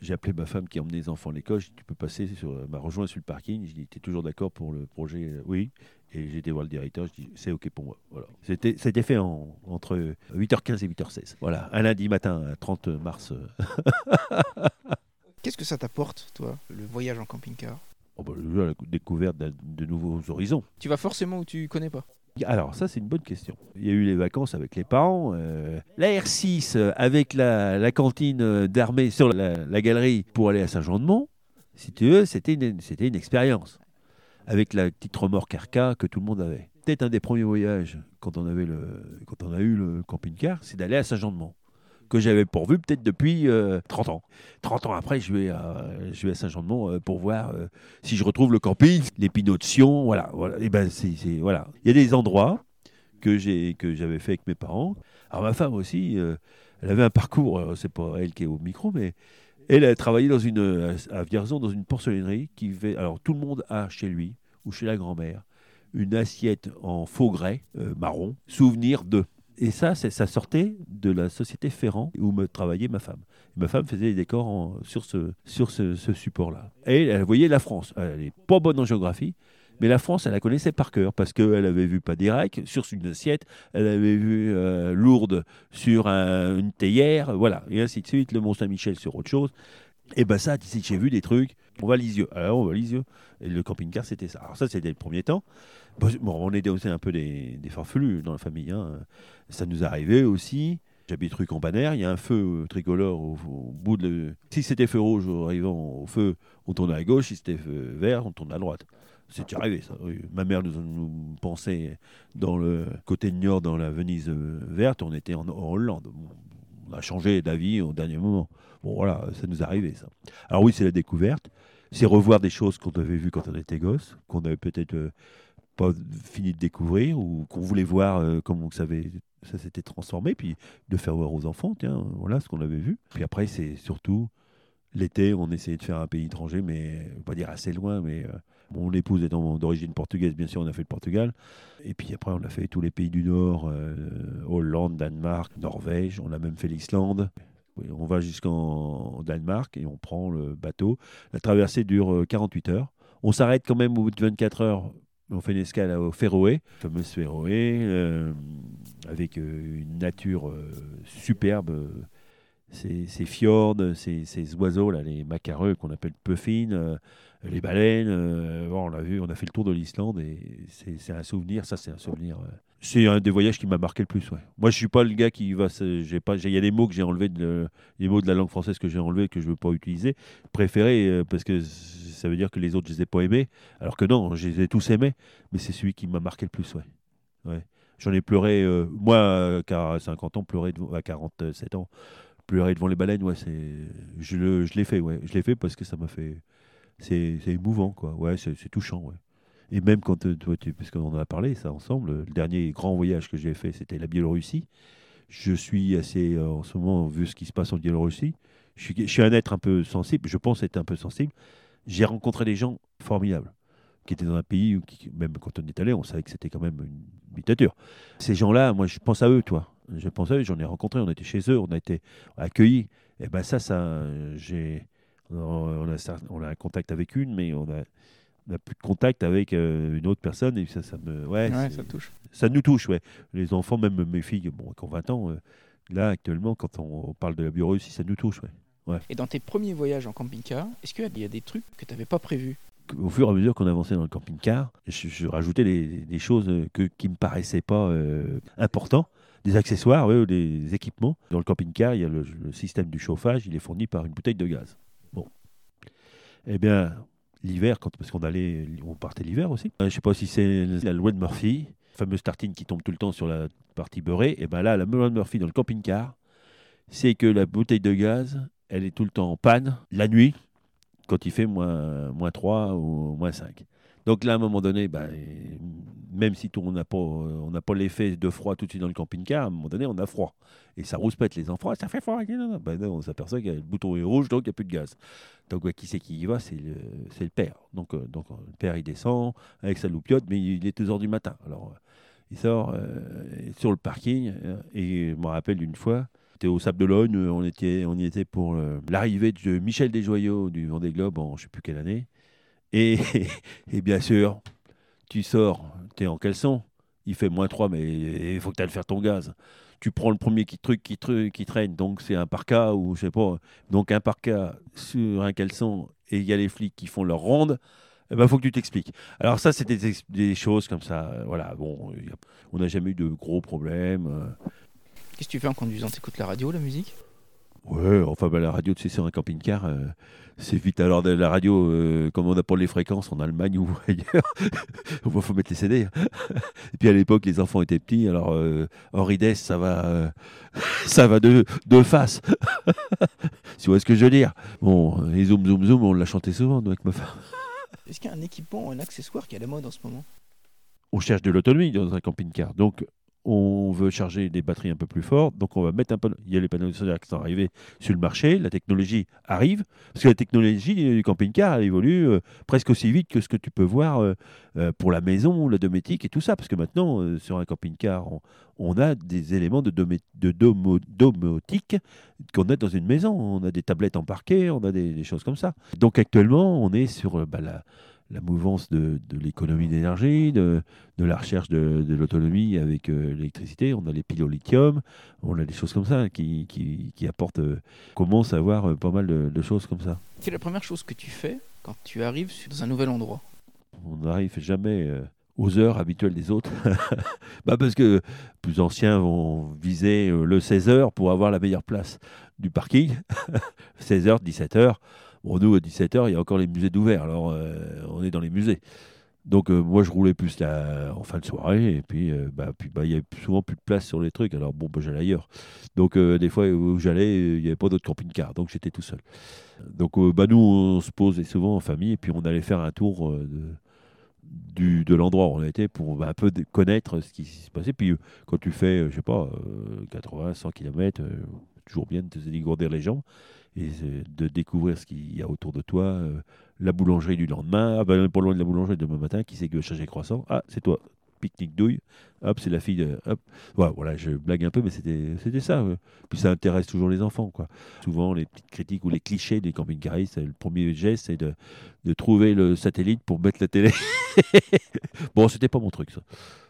j'ai appelé ma femme qui emmenait les enfants à l'école. J'ai dit, tu peux passer sur, elle m'a rejoint sur le parking. J'ai dit, tu es toujours d'accord pour le projet? Oui. Et j'ai été voir le directeur. Je dis, c'est OK pour moi. Voilà. C'était, c'était fait en- entre 8h15 et 8h16. Voilà. Un lundi matin, 30 mars. euh, Qu'est-ce que ça t'apporte, toi, le voyage en camping-car? Oh bah, la découverte de, de nouveaux horizons. Tu vas forcément où tu connais pas. Alors, ça, c'est une bonne question. Il y a eu les vacances avec les parents. euh, la R6 euh, avec la, cantine euh, d'armée sur la, galerie pour aller à Saint-Jean-de-Mont. Si tu veux, c'était une, une expérience. Avec la petite remorque Arca que tout le monde avait. Peut-être un des premiers voyages, quand on, avait le, quand on a eu le camping-car, c'est d'aller à Saint-Jean-de-Mont. Que j'avais pourvu peut-être depuis 30 ans. 30 ans après, je vais à, Saint-Jean-de-Mont pour voir si je retrouve le camping, les pinots de Sion, voilà. Et ben, c'est, voilà. Il y a des endroits que, j'ai, que j'avais fait avec mes parents. Alors ma femme aussi, elle avait un parcours, c'est pas elle qui est au micro, mais elle a travaillé dans une, à Vierzon dans une porcelanerie qui fait. Alors tout le monde a chez lui ou chez la grand-mère une assiette en faux grès euh, marron, souvenir de. Et ça, ça sortait de la société Ferrand où me travaillait ma femme. ma femme faisait des décors sur ce, support-là. Et elle voyait la France. Elle n'est pas bonne en géographie, mais la France, elle la connaissait par cœur parce qu'elle avait vu Padirac sur une assiette, elle avait vu euh, Lourdes sur une théière, voilà, et ainsi de suite, le Mont-Saint-Michel sur autre chose. Et ben ça, j'ai vu des trucs, on va Lisieux. Alors on va Lisieux. Et le camping-car, c'était ça. Alors ça, c'était le premier temps. Bon, on était aussi un peu des, des farfelus dans la famille. Hein. Ça nous arrivait aussi. J'habite rue Campanaire, il y a un feu tricolore au, bout de... Si c'était feu rouge arrivant au feu, on tournait à gauche. Si c'était feu vert, on tournait à droite. C'est arrivé, ça. Ma mère nous, pensait dans le côté nord, dans la Venise verte, on était en, Hollande. on a changé d'avis au dernier moment. Bon, voilà, ça nous arrivait, ça. Alors oui, c'est la découverte. C'est revoir des choses qu'on avait vues quand on était gosse, qu'on avait peut-être euh, pas fini de découvrir ou qu'on voulait voir euh, comment ça, ça s'était transformé, puis de faire voir aux enfants, tiens, voilà ce qu'on avait vu. Puis après, c'est surtout l'été, on essayait de faire un pays étranger, mais pas dire assez loin, mais mon épouse étant d'origine portugaise, bien sûr, on a fait le Portugal. Et puis après, on a fait tous les pays du Nord, euh, Hollande, Danemark, Norvège. On a même fait l'Islande. On va jusqu'en Danemark et on prend le bateau. La traversée dure 48 euh, heures. On s'arrête quand même au bout de 24 heures. On fait une escale au Féroé, fameuse Féroé, euh, avec une nature superbe ces, fjords, ces, oiseaux, là, les macareux qu'on appelle puffins, les baleines. Euh, bon, on l'a vu, on a fait le tour de l'Islande et c'est un souvenir. Ça, c'est un souvenir. Euh, c'est un des voyages qui m'a marqué le plus. Ouais. Moi, je suis pas le gars qui va. Il y a des mots que j'ai enlevés, de, des mots de la langue française que j'ai enlevés que je veux pas utiliser. Préféré euh, parce que ça veut dire que les autres je les ai pas aimés. Alors que non, je les ai tous aimés. Mais c'est celui qui m'a marqué le plus. Ouais. ouais. J'en ai pleuré. moi, à 50 ans, pleuré à 47 ans, pleurer devant les baleines. Ouais, c'est. Je, je l'ai fait. Ouais. Je l'ai fait parce que ça m'a fait c'est émouvant, quoi. Ouais, c'est touchant, ouais. Et même quand, euh, toi, parce qu'on en a parlé, ça ensemble, le dernier grand voyage que j'ai fait, c'était la Biélorussie. Je suis assez, euh, en ce moment, vu ce qui se passe en Biélorussie, je suis un être un peu sensible, je pense être un peu sensible. J'ai rencontré des gens formidables, qui étaient dans un pays où, même quand on est allé, on savait que c'était quand même une dictature. Ces gens-là, moi, je pense à eux, toi. Je pense à eux, j'en ai rencontré, on était chez eux, on a été accueillis. Et ben ça, ça, j'ai on a, on a un contact avec une, mais on a, plus de contact avec euh, une autre personne et ça, ça me ouais, ça touche ça nous touche ouais les enfants même mes filles bon qui ont 20 ans euh, là actuellement quand on, parle de la Biélorussie ça nous touche ouais. Ouais. et dans tes premiers voyages en camping-car est-ce qu'il y a des trucs que tu n'avais pas prévus? Au fur et à mesure qu'on avançait dans le camping-car je, rajoutais des, choses que, qui me paraissaient pas euh, importantes des accessoires ou des équipements dans le camping-car il y a le système du chauffage il est fourni par une bouteille de gaz eh bien, l'hiver, quand, parce qu'on allait, on partait l'hiver aussi. Je ne sais pas si c'est la loi de Murphy, fameuse tartine qui tombe tout le temps sur la partie beurrée. Et eh bien là, la loi de Murphy dans le camping-car, c'est que la bouteille de gaz, elle est tout le temps en panne la nuit, quand il fait moins, moins 3 ou moins 5. Donc là, à un moment donné, ben, même si on n'a pas, on pas l'effet de froid tout de suite dans le camping-car, à un moment donné, on a froid. Et ça rouspète les enfants, ça fait froid. Non, on s'aperçoit que le bouton est rouge, donc il n'y a plus de gaz. Donc qui c'est qui y va? C'est le, le, père. Donc, euh, donc le père, il descend avec sa loupiote, mais il est 2 heures du matin. Alors euh, il sort euh, sur le parking, et je me rappelle une fois, c'était au Sable d'Olonne, on, était, on y était pour l'arrivée de Michel Desjoyaux du Vendée Globe en je ne sais plus quelle année. Et, et bien sûr, tu sors, tu es en caleçon, il fait moins 3, mais il faut que tu ailles faire ton gaz. Tu prends le premier qui, truc qui, qui traîne, donc c'est un parka ou je sais pas. Donc un parka sur un caleçon et il y a les flics qui font leur ronde. Il eh ben, faut que tu t'expliques. Alors ça, c'était des, choses comme ça. Voilà, bon, on n'a jamais eu de gros problèmes. Qu'est-ce que tu fais en conduisant? T'écoutes la radio, la musique? Ouais, enfin, bah, la radio, tu sais, sur un camping-car, euh, c'est vite. Alors, de la radio, euh, comme on a pour les fréquences en Allemagne ou ailleurs, il faut mettre les CD. hein. Et puis à l'époque, les enfants étaient petits, alors euh, Henri Dess, ça va, ça va de, de face. tu vois ce que je veux dire? Bon, et Zoom Zoom Zoom, on l'a chanté souvent, nous, avec ma femme. Est-ce qu'il y a un équipement, un accessoire qui est à la mode en ce moment? On cherche de l'autonomie dans un camping-car. Donc, on veut charger des batteries un peu plus fortes. Donc, on va mettre un peu. Il y a les panneaux solaires qui sont arrivés sur le marché. La technologie arrive. Parce que la technologie du camping-car, évolue euh, presque aussi vite que ce que tu peux voir euh, euh, pour la maison, le dométique et tout ça. Parce que maintenant, sur un camping-car, on, a des éléments de, domé- domotique qu'on a dans une maison. On a des tablettes en parquet, on a des, choses comme ça. Donc, actuellement, on est sur bah, la la mouvance de, de l'économie d'énergie, de, de la recherche de, de l'autonomie avec euh, l'électricité. On a les piles au lithium, on a des choses comme ça qui, qui, qui apportent. euh, on commence à avoir euh, pas mal de, choses comme ça. Quelle est la première chose que tu fais quand tu arrives dans un nouvel endroit? On n'arrive jamais euh, aux heures habituelles des autres. bah parce que plus anciens vont viser le 16h pour avoir la meilleure place du parking. 16h, 17h. Bon, nous, à 17h, il y a encore les musées d'ouvert. Alors, euh, on est dans les musées. Donc, euh, moi, je roulais plus la... en fin de soirée. Et puis, euh, bah, puis bah, il y avait souvent plus de place sur les trucs. Alors, bon, bah, j'allais ailleurs. Donc, euh, des fois où j'allais, il n'y avait pas d'autres camping-cars. Donc, j'étais tout seul. Donc, bah, nous, on se posait souvent en famille. Et puis, on allait faire un tour de du, de l'endroit où on était pour bah, un peu connaître ce qui se passait. Puis quand tu fais, je sais pas, euh, 80, 100 km, toujours bien de dégourdir les jambes et euh, de découvrir ce qu'il y a autour de toi. euh, la boulangerie du lendemain, ah ben, pas loin de la boulangerie demain matin, qui c'est veut chercher croissant Ah, c'est toi, pique-nique douille. Hop, c'est la fille de. Hop. Voilà, je blague un peu, mais c'était ça. Puis ça intéresse toujours les enfants. quoi. Souvent, les petites critiques ou les clichés des camping-caristes, le premier geste, c'est de, de trouver le satellite pour mettre la télé. bon, c'était pas mon truc, ça.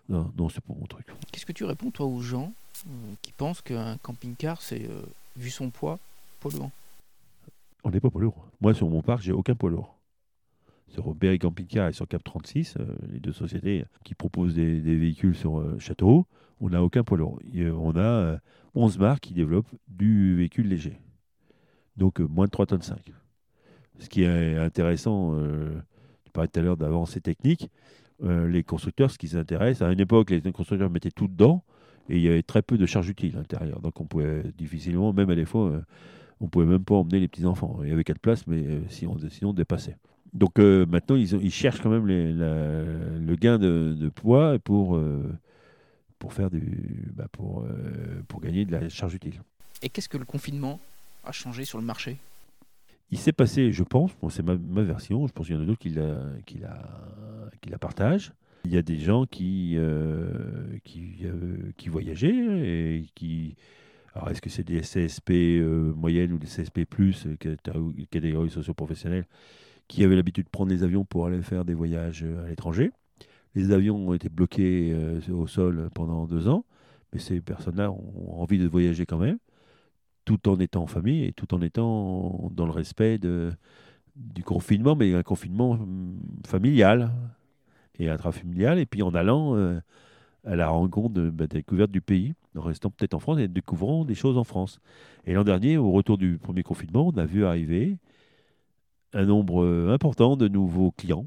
Non, non, c'est pas mon truc. Qu'est-ce que tu réponds, toi, aux gens euh, qui pensent qu'un camping-car, c'est, vu son poids, polluant? On n'est pas poids lourd. Moi, sur mon parc, j'ai aucun poids lourd. Sur Berry Camping Car et sur Cap 36, euh, les deux sociétés qui proposent des, véhicules sur euh, Châteauroux, on n'a aucun poids lourd. Euh, on a euh, 11 marques qui développent du véhicule léger. Donc moins de 3 tonnes 5. Ce qui est intéressant, tu parlais tout à l'heure d'avancée technique, euh, les constructeurs, ce qui s'intéresse, à une époque, les constructeurs mettaient tout dedans et il y avait très peu de charges utiles à l'intérieur. Donc on pouvait difficilement, même à des fois, on pouvait même pas emmener les petits-enfants. Il y avait quatre places, mais euh, si on, sinon on dépassait. Donc euh, maintenant, ils, cherchent quand même les- la- le gain de, de poids pour, euh, pour, faire du, bah, pour, euh, pour gagner de la charge utile. Et qu'est-ce que le confinement a changé sur le marché? Il s'est passé, je pense, bon, c'est ma, ma version, je pense qu'il y en a d'autres qui la, qui, la, qui la partagent. Il y a des gens qui, qui, qui voyageaient et qui. Alors, est-ce que c'est des CSP euh, moyennes ou des CSP, euh, catégories socio-professionnelles, qui avaient l'habitude de prendre les avions pour aller faire des voyages euh, à l'étranger? Les avions ont été bloqués au sol pendant deux ans, mais ces personnes-là ont envie de voyager quand même tout en étant en famille et tout en étant dans le respect du confinement, mais un confinement hum, familial et intrafamilial, et puis en allant à la rencontre de, bah, la découverte du pays, en restant peut-être en France et en découvrant des choses en France. Et l'an dernier, au retour du premier confinement, on a vu arriver un nombre euh, important de nouveaux clients.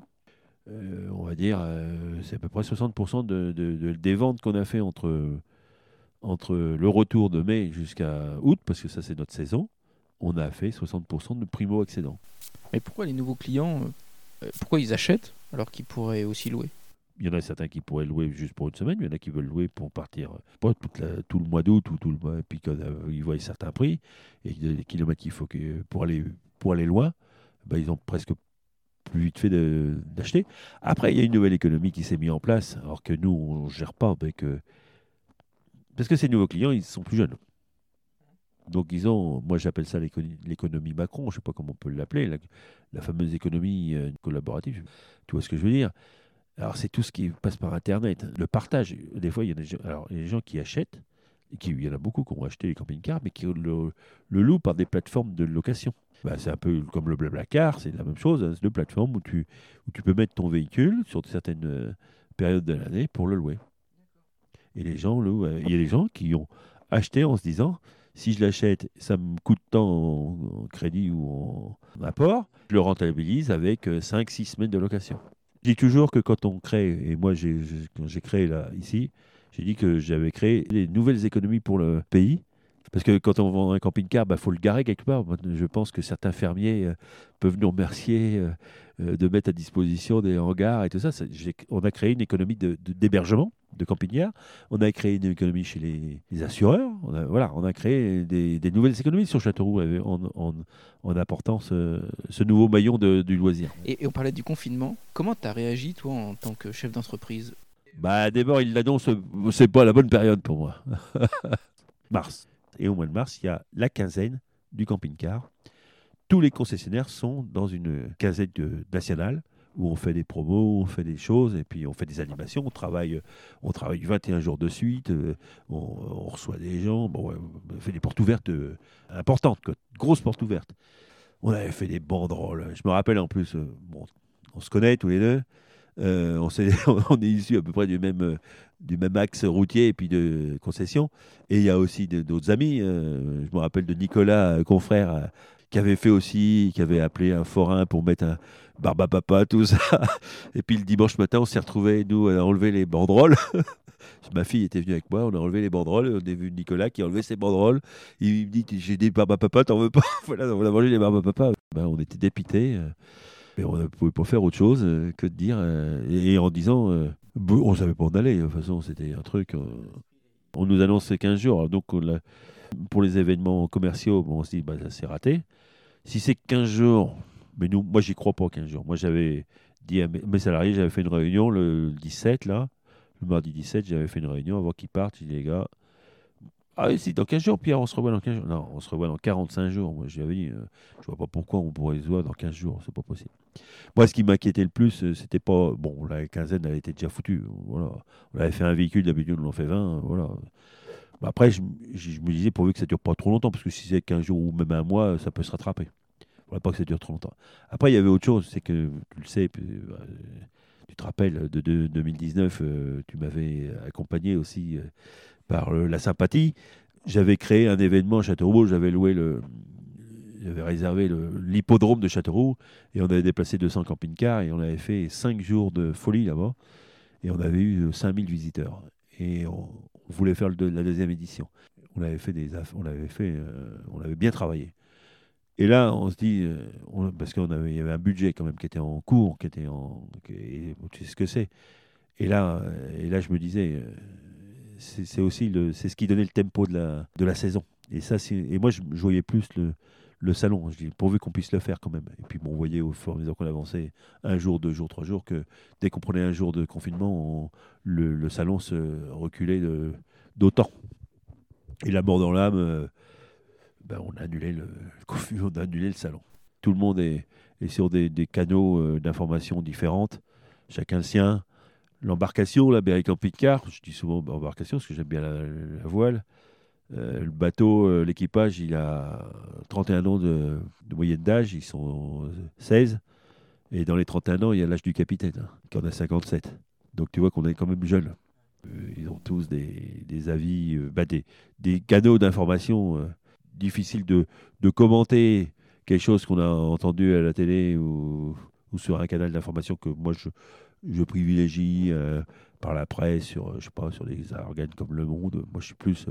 Euh, on va dire, euh, c'est à peu près 60% de, de- de- des ventes qu'on a fait entre entre le retour de mai jusqu'à août, parce que ça c'est notre saison, on a fait 60% de primo-accédants. Mais pourquoi les nouveaux clients, pourquoi ils achètent alors qu'ils pourraient aussi louer? Il y en a certains qui pourraient louer juste pour une semaine, il y en a qui veulent louer pour partir euh, tout le mois d'août ou tout le mois, et puis quand euh, ils voient certains prix et les kilomètres qu'il faut que, pour, aller, pour aller loin, ben, ils ont presque plus vite fait d'acheter. Après, il y a une nouvelle économie qui s'est mise en place, alors que nous, on ne gère pas avec... euh, parce que ces nouveaux clients, ils sont plus jeunes. Donc ils ont, moi j'appelle ça l'éco- l'économie Macron, je ne sais pas comment on peut l'appeler, la, la fameuse économie euh, collaborative. Tu vois ce que je veux dire Alors c'est tout ce qui passe par Internet, le partage. Des fois, il y a des gens, alors, il y a des gens qui achètent, et qui, il y en a beaucoup qui ont acheté les camping-cars, mais qui le, le louent par des plateformes de location. Bah, c'est un peu comme le Blablacar, c'est la même chose, hein, c'est deux plateformes où tu, où tu peux mettre ton véhicule sur certaines euh, périodes de l'année pour le louer. Et les gens louent. euh, Il y a des gens qui ont acheté en se disant Si je l'achète, ça me coûte tant en, crédit ou en, apport. Je le rentabilise avec 5-6 semaines de location. Je dis toujours que quand on crée, et moi j'ai, quand j'ai créé là, ici, j'ai dit que j'avais créé des nouvelles économies pour le pays. Parce que quand on vend un camping-car, il bah, faut le garer quelque part. Je pense que certains fermiers euh, peuvent nous remercier euh, de mettre à disposition des hangars et tout ça. on a créé une économie d'hébergement de, camping-car. On a créé une économie chez les, assureurs. On a, voilà, on a créé des, nouvelles économies sur Châteauroux en, en, apportant ce, nouveau maillon du loisir. Et, on parlait du confinement. Comment tu as réagi, toi, en tant que chef d'entreprise? Bah, d'abord, il l'annonce, c'est pas la bonne période pour moi. mars. Et au mois de mars, il y a la quinzaine du camping-car. Tous les concessionnaires sont dans une quinzaine nationale où on fait des promos, on fait des choses, et puis on fait des animations, on travaille, on travaille 21 jours de suite, euh, on, reçoit des gens, bon, on fait des portes ouvertes euh, importantes, grosses portes ouvertes. On avait fait des banderoles, je me rappelle en plus, euh, bon, on se connaît tous les deux, on, est, issus à peu près du même, axe routier et puis de concession. Et il y a aussi d'autres amis. Je me rappelle de Nicolas, confrère, qui avait fait aussi, qui avait appelé un forain pour mettre un barbapapa, tout ça. Et puis le dimanche matin, on s'est retrouvés, nous, à enlever les banderoles. Ma fille était venue avec moi, on a enlevé les banderoles, on a vu Nicolas qui a enlevé ses banderoles. Il me dit J'ai des barbapapa, t'en veux pas? Voilà, on a mangé les barbapapa. Ben, on était dépités. Mais on ne pouvait pas faire autre chose que de dire, et en disant on savait pas on allait. De toute façon, c'était un truc. Euh, on nous annonce 15 jours. Donc, pour les événements commerciaux, on se dit, bah, ça c'est raté. Si c'est 15 jours, mais nous, moi, j'y crois pas 15 jours. Moi, j'avais dit à mes, salariés, j'avais fait une réunion le 17, là, le mardi 17, j'avais fait une réunion avant qu'ils partent. J'ai dit, les gars, ah oui, si, dans 15 jours, Pierre, on se revoit dans 15 jours. Non, on se revoit dans 45 jours. Moi, j'avais dit, euh, je vois pas pourquoi on pourrait se voir dans 15 jours. C'est pas possible. Moi, ce qui m'inquiétait le plus, euh, c'était pas. Bon, la quinzaine, elle était déjà foutue. Voilà. On avait fait un véhicule, d'habitude, on en fait 20. Voilà. Bah, après, je, me disais, pourvu que ça dure pas trop longtemps, parce que si c'est 15 jours ou même un mois, ça peut se rattraper. Il pas que ça dure trop longtemps. Après, il y avait autre chose, c'est que, tu le sais, euh, tu te rappelles, de, 2019, tu m'avais accompagné aussi par la sympathie. J'avais créé un événement à Châteauroux, j'avais loué le, j'avais réservé l'hippodrome de Châteauroux et on avait déplacé 200 camping-cars et on avait fait 5 jours de folie là-bas et on avait eu 5000 visiteurs et on, voulait faire la deuxième édition. On avait fait on avait fait euh, on avait bien travaillé. Et là, on se dit, euh, parce qu'il y avait un budget quand même qui était en cours, qui était en, tu sais ce que c'est. Et là, et là, je me disais, euh, c'est aussi c'est ce qui donnait le tempo de la, de la saison. Et, ça, et moi, je, voyais plus le, le salon. Je dis, pourvu qu'on puisse le faire quand même. Et puis, bon, on voyait au fur et à mesure qu'on avançait, un jour, deux jours, trois jours, que dès qu'on prenait un jour de confinement, le, salon se reculait d'autant. Et la mort dans l'âme, euh, ben, on, a annulé le, on a annulé le salon. Tout le monde est, sur des, canaux euh, d'information différentes, chacun le sien l'embarcation, la Berry Car, je dis souvent embarcation parce que j'aime bien la, voile. Euh, le bateau, euh, l'équipage, il a 31 ans de, moyenne d'âge, ils sont 16. Et dans les 31 ans, il y a l'âge du capitaine, hein, qui en a 57. Donc tu vois qu'on est quand même jeune. Euh, ils ont tous des, avis, bah, des, des, canaux d'information difficiles de, de, commenter quelque chose qu'on a entendu à la télé ou, ou sur un canal d'information que moi je, je privilégie par la presse sur, je sais pas, sur des organes comme Le Monde. Moi, je suis plus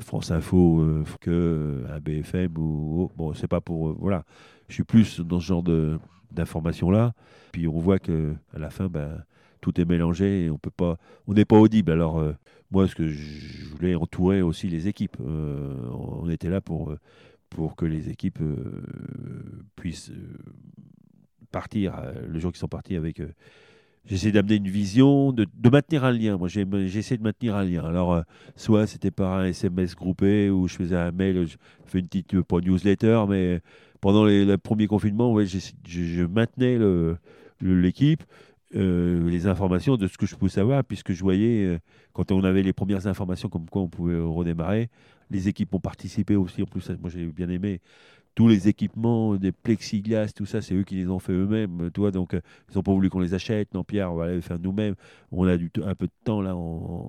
France Info que un BFM ou bon, c'est pas pour voilà. Je suis plus dans ce genre de d'informations là. Puis on voit que à la fin, ben, tout est mélangé et on peut pas, on n'est pas audible. Alors moi, ce que je voulais entourer aussi les équipes. on était là pour pour que les équipes puissent partir le jour qu'ils sont partis avec j'essaie d'amener une vision, de, maintenir un lien. Moi, j'essaie de maintenir un lien. Alors, euh, soit c'était par un SMS groupé ou je faisais un mail, je fais une petite, pas newsletter, mais pendant les, le premier confinement, ouais, je, maintenais l'équipe, euh, les informations de ce que je pouvais savoir, puisque je voyais, euh, quand on avait les premières informations comme quoi on pouvait redémarrer, les équipes ont participé aussi. En plus, moi, j'ai bien aimé tous les équipements, des plexiglas, tout ça, c'est eux qui les ont fait eux-mêmes. Toi, donc, euh, ils n'ont pas voulu qu'on les achète. Non, Pierre, on va les faire nous-mêmes. On a du un peu de temps là.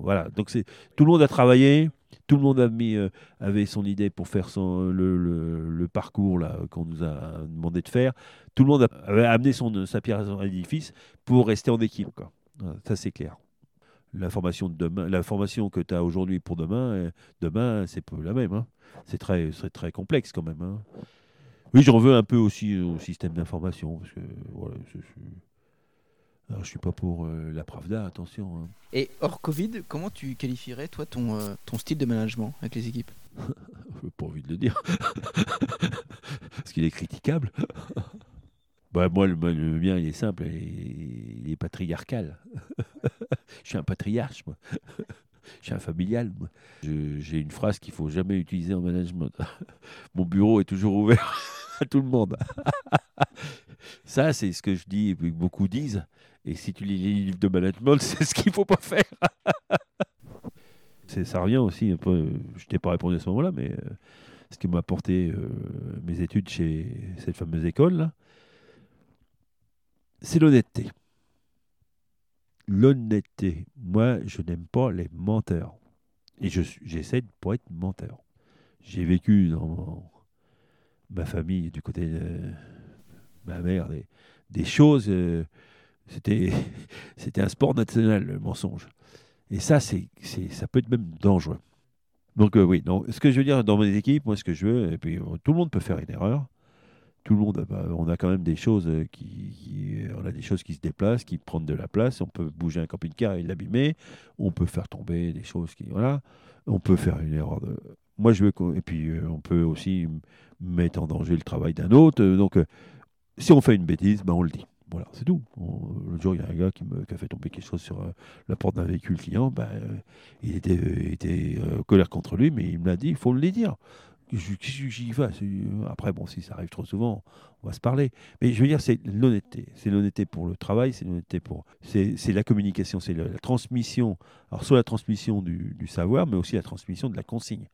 voilà. Donc, c'est tout le monde a travaillé. Tout le monde a mis, euh, avait son idée pour faire son, le, parcours qu'on nous a demandé de faire. Tout le monde a- amené son, sa pierre à son édifice pour rester en équipe. Quoi. Ça, c'est clair. La formation, de demain, la formation que tu as aujourd'hui pour demain, euh, demain, c'est pas la même. hein. C'est très, très complexe quand même. hein. Oui, j'en veux un peu aussi au système d'information. Parce que, voilà, je, je, alors, je suis pas pour euh, la Pravda, attention. hein. Et hors Covid, comment tu qualifierais toi ton, euh, ton style de management avec les équipes? Pas envie de le dire. Parce qu'il est critiquable. Bah, moi, le, le mien, il est simple, et il est patriarcal. Je suis un patriarche, moi. Je suis un familial, J'ai une phrase qu'il faut jamais utiliser en management. Mon bureau est toujours ouvert à tout le monde. Ça, c'est ce que je dis et que beaucoup disent. Et si tu lis les livres de management, c'est ce qu'il faut pas faire. Ça revient aussi un peu. Je t'ai pas répondu à ce moment-là, mais euh, ce qui m'a apporté euh, mes études chez cette fameuse école, c'est l'honnêteté. L'honnêteté. Moi, je n'aime pas les menteurs. Et j'essaie de ne pas être menteur. J'ai vécu dans ma famille, du côté de ma mère, des, choses. euh, c'était, c'était un sport national, le mensonge. Et ça, c'est, c'est, ça peut être même dangereux. Donc euh, oui, donc, ce que je veux dire dans mes équipes, moi ce que je veux, et puis euh, tout le monde peut faire une erreur. Tout le monde, bah, on a quand même des choses euh, qui, on a des choses qui se déplacent, qui prennent de la place. On peut bouger un camping-car et l'abîmer. On peut faire tomber des choses qui, voilà. On peut faire une erreur. De... Moi je qu'on- et puis euh, on peut aussi mettre en danger le travail d'un autre. Euh, Donc si on fait une bêtise, ben on le dit. Voilà, c'est tout. L'autre jour, il y a un gars qui, a fait tomber quelque chose sur la porte d'un véhicule client. Ben, il était, était colère contre lui, mais il me l'a dit, il faut le dire. J'y vais C'est- Après, bon, si ça arrive trop souvent, on va se parler. Mais je veux dire, c'est l'honnêteté. C'est l'honnêteté pour le travail, c'est l'honnêteté pour. C'est la communication, c'est la transmission. Alors, soit la transmission du, du savoir, mais aussi la transmission de la consigne.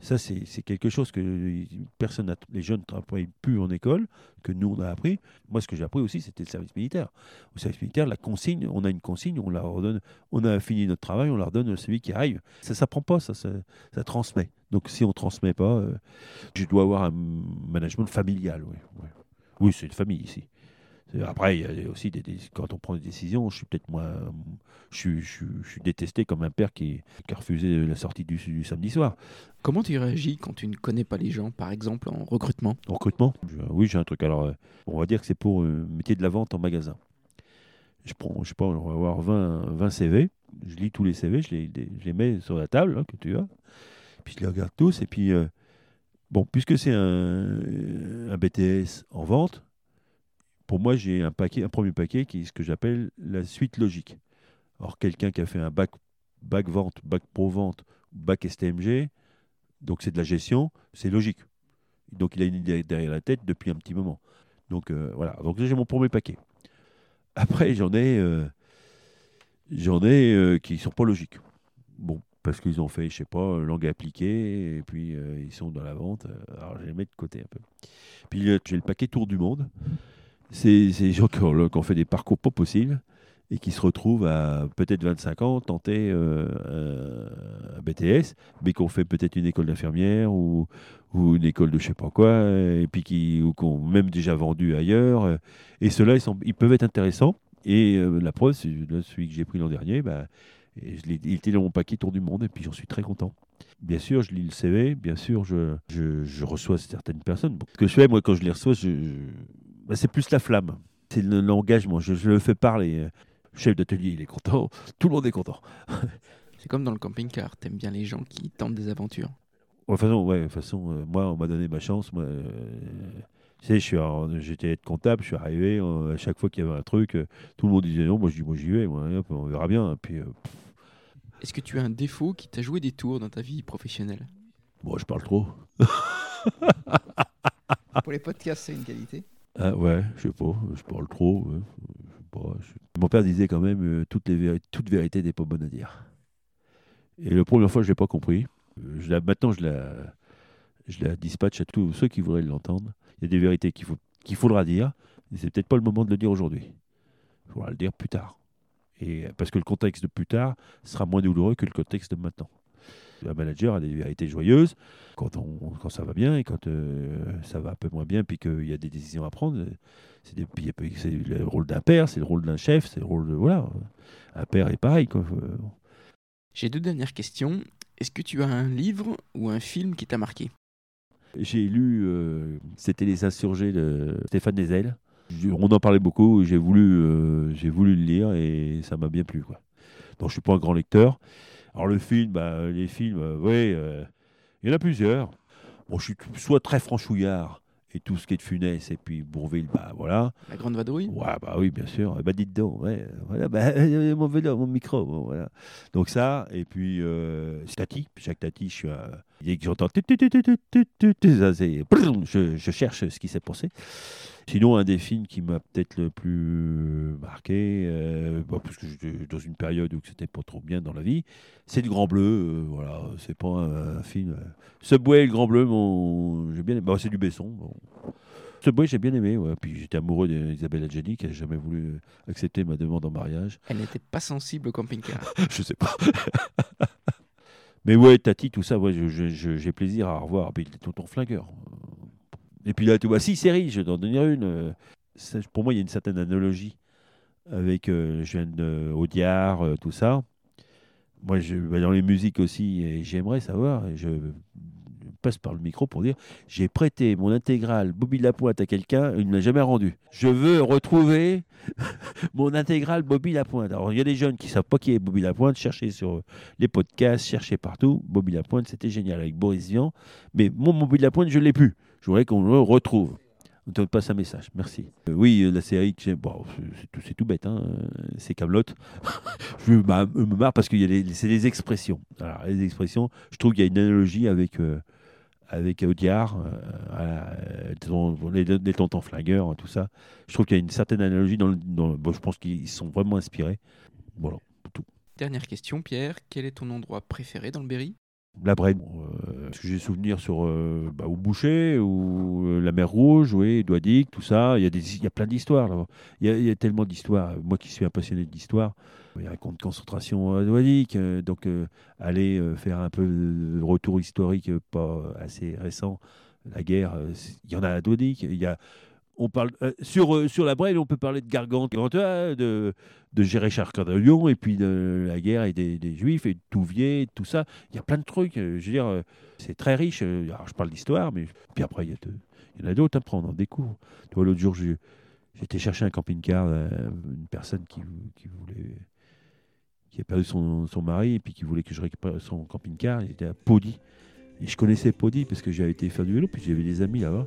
Ça, c'est quelque chose que personne, les jeunes ne travaillent plus en école, que nous, on a appris. Moi, ce que j'ai appris aussi, c'était le service militaire. Au service militaire, la consigne, on a une consigne, on la redonne, on a fini notre travail, on la redonne à celui qui arrive. Ça ne s'apprend pas, ça, ça transmet. Donc, si on ne transmet pas, euh, je dois avoir un management familial. Oui, oui. Oui, c'est une famille ici. Après, il y a aussi des, des- quand on prend des décisions, je suis peut-être moins. Je, suis- je, suis- je suis détesté comme un père qui, qui a refusé la sortie du, du samedi soir. Comment tu réagis quand tu ne connais pas les gens, par exemple en recrutement? En recrutement? Je- Oui, j'ai un truc. Alors, euh, on va dire que c'est pour le métier de la vente en magasin. Je prends, je sais pas, on va avoir 20, 20 CV. Je lis tous les CV, je les, les- je les mets sur la table hein, que tu as. Puis je les regarde tous. Euh, puisque c'est un, BTS en vente, pour moi, j'ai un, paquet, un premier paquet qui est ce que j'appelle la suite logique. Alors, quelqu'un qui a fait un bac, bac vente, bac pro vente, bac STMG, donc c'est de la gestion, c'est logique. Donc il a une idée derrière la tête depuis un petit moment. Donc euh, voilà, donc j'ai mon premier paquet. Après j'en ai, euh, qui sont pas logiques. Bon, parce qu'ils ont fait, je sais pas, langue appliquée, et puis euh, ils sont dans la vente. euh, alors je les mets de côté un peu. Puis euh, j'ai le paquet Tour du Monde. C'est des gens qui ont, fait des parcours pas possibles et qui se retrouvent à peut-être 25 ans tenter euh, un- BTS, mais qui ont fait peut-être une école d'infirmière ou, une école de je sais pas quoi, et puis qui, ou qui ont même déjà vendu ailleurs. euh, Et ceux-là, ils, peuvent être intéressants. Et euh, la preuve, celui que j'ai pris l'an dernier, bah, et je il était dans mon paquet Tour du Monde, et puis j'en suis très content. Bien sûr, je lis le CV, bien sûr, je, je, je reçois certaines personnes. Bon, ce que je fais, moi, quand je les reçois, je, bah, c'est plus la flamme. C'est le- l'engagement. Je, je le fais parler. Le chef d'atelier, il est content. Tout le monde est content. C'est comme dans le camping-car, t'aimes bien les gens qui tentent des aventures. De toute façon, ouais, façon euh, moi, on m'a donné ma chance. Moi, euh, tu sais, j'étais être comptable, je suis arrivé. euh, à chaque fois qu'il y avait un truc, euh, tout le monde disait non. Moi, je dis, moi, j'y vais. Moi, hop, on verra bien. Et puis, euh, Est-ce que tu as un défaut qui t'a joué des tours dans ta vie professionnelle? Moi, je parle trop. Pour les podcasts, c'est une qualité. Ah, ouais, je sais pas. Je parle trop. ouais, je sais pas, je- Mon père disait quand même euh, toutes les véri- toute vérité n'est pas bonne à dire. Et la première fois, je l'ai pas compris. Euh, Je la, maintenant, je la, je la dispatche à tous ceux qui voudraient l'entendre. Il y a des vérités qu'il faut, qu'il faudra dire. Et c'est peut-être pas le moment de le dire aujourd'hui. Il faudra le dire plus tard. Et parce que le contexte de plus tard sera moins douloureux que le contexte de maintenant. La manager elle a été joyeuse quand, on, quand ça va bien et quand euh, ça va un peu moins bien, puis qu'il y a des décisions à prendre. C'est le rôle d'un père, c'est le rôle d'un chef, c'est le rôle de. Voilà. Un père est pareil. J'ai deux dernières questions. Est-ce que tu as un livre ou un film qui t'a marqué? J'ai lu, euh, c'était Les Insurgés de Stéphane Nezel. On en parlait beaucoup, j'ai voulu, j'ai voulu le lire et ça m'a bien plu. Donc je ne suis pas un grand lecteur. Alors le film, les films, oui, il y en a plusieurs. Bon, je suis soit très franchouillard et tout ce qui est de Funès et puis Bourville, bah voilà. La grande vadrouille. Ouais, bah oui, bien sûr. Bah dites donc, ouais, voilà, bah, mon vélo, mon micro, voilà. Donc ça, et puis euh, Tati, Jacques Tati, je suis un... Dès que j'entends, je, je cherche ce qui s'est passé. Sinon, un des films qui m'a peut-être le plus marqué, euh, bah, parce que j'étais dans une période où c'était pas trop bien dans la vie, c'est Le Grand Bleu. euh, voilà, c'est pas un, un film... euh, Subway et Le Grand Bleu, mon... j'ai bien aimé. Bah, c'est du Besson. Bon. Subway, j'ai bien aimé. Ouais. Puis j'étais amoureux d'Isabelle Adjani, qui n'a jamais voulu accepter ma demande en mariage. Elle n'était pas sensible au camping-car. je sais pas. Mais ouais, Tati, tout ça, ouais, j'ai plaisir à revoir. Puis les tontons flingueurs. Et puis là, tu vois, si, série, je vais en donner une. euh, pour moi, il y a une certaine analogie avec euh, Jeanne euh, Audiard, euh, tout ça. Moi, je, bah, dans les musiques aussi, et j'aimerais savoir, je passe par le micro pour dire j'ai prêté mon intégrale Bobby Lapointe à quelqu'un, il ne l'a jamais rendu. Je veux retrouver mon intégrale Bobby Lapointe. Alors, il y a des jeunes qui ne savent pas qui est Bobby Lapointe, cherchez sur les podcasts, cherchez partout. Bobby Lapointe, c'était génial avec Boris Vian. Mais mon Bobby Lapointe, je ne l'ai plus. Je voudrais qu'on le retrouve. On te passe un message, merci. Euh, oui, euh, la série c'est- tout, bête, hein, euh, c'est Camelot. je me marre parce que c'est des expressions. Alors, les expressions, je trouve qu'il y a une analogie avec, euh, avec Audiard, les, les tontons flingueurs, hein, tout ça. Je trouve qu'il y a une certaine analogie dans je pense qu'ils sont vraiment inspirés. Dernière question, Pierre. Quel est ton endroit préféré dans le Berry? La Brenne. Euh, Est-ce que j'ai souvenir sur euh, bah, au Boucher ou euh, la mer Rouge, oui, Douadic, tout ça. Il y a, des, il y a plein d'histoires là-bas. Il y a, il y a tellement d'histoires. Moi qui suis un passionné d'histoire, il y a un camp de concentration à Douadic. euh, donc euh, aller faire un peu de retour historique pas assez récent. La guerre, il y en a à Douadic. Il y a on parle euh, sur euh, sur la Brenne, on peut parler de Gargante, de de de Lyon, et puis de la guerre et des, des Juifs et de Touvier, tout ça. Il y a plein de trucs. euh, Je veux dire, c'est très riche. je parle d'histoire, mais puis après, il y, a y en a d'autres. Après, on en découvre. Tu l'autre jour, j'étais chercher un camping-car, une personne qui, qui voulait. qui a perdu son, son mari et puis qui voulait que je récupère son camping-car. Il était à Podi. Et je connaissais Podi parce que j'avais été faire du vélo, puis j'avais des amis là-bas.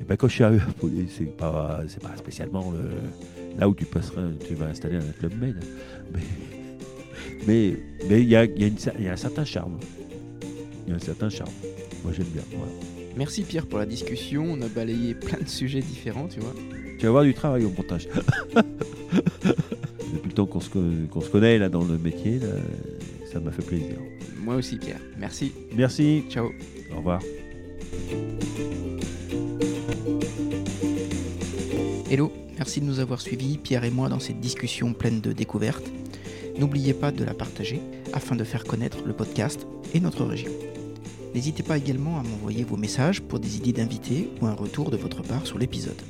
Et ben quand je suis arrivé à c'est pas, c'est pas spécialement le- là où tu passeras, tu vas installer un club med. Mais mais mais il y a, il y a une y a un certain charme. Il y a un certain charme. Moi j'aime bien. voilà. Merci Pierre pour la discussion. On a balayé plein de sujets différents, tu vois. Tu vas avoir du travail au montage. Depuis le temps qu'on se, se connaît là dans le métier, là, ça m'a fait plaisir. Moi aussi Pierre. Merci. Merci. Ciao. Au revoir. Hello, merci de nous avoir suivis, Pierre et moi, dans cette discussion pleine de découvertes. N'oubliez pas de la partager afin de faire connaître le podcast et notre région. N'hésitez pas également à m'envoyer vos messages pour des idées d'invités ou un retour de votre part sur l'épisode.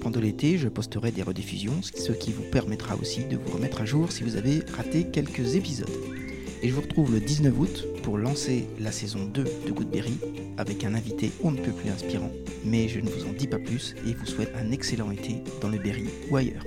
Pendant l'été, je posterai des rediffusions, ce qui vous permettra aussi de vous remettre à jour si vous avez raté quelques épisodes. Et je vous retrouve le 19 août pour lancer la saison 2 de Goodberry avec un invité on ne peut plus inspirant. Mais je ne vous en dis pas plus et vous souhaite un excellent été dans le Berry ou ailleurs.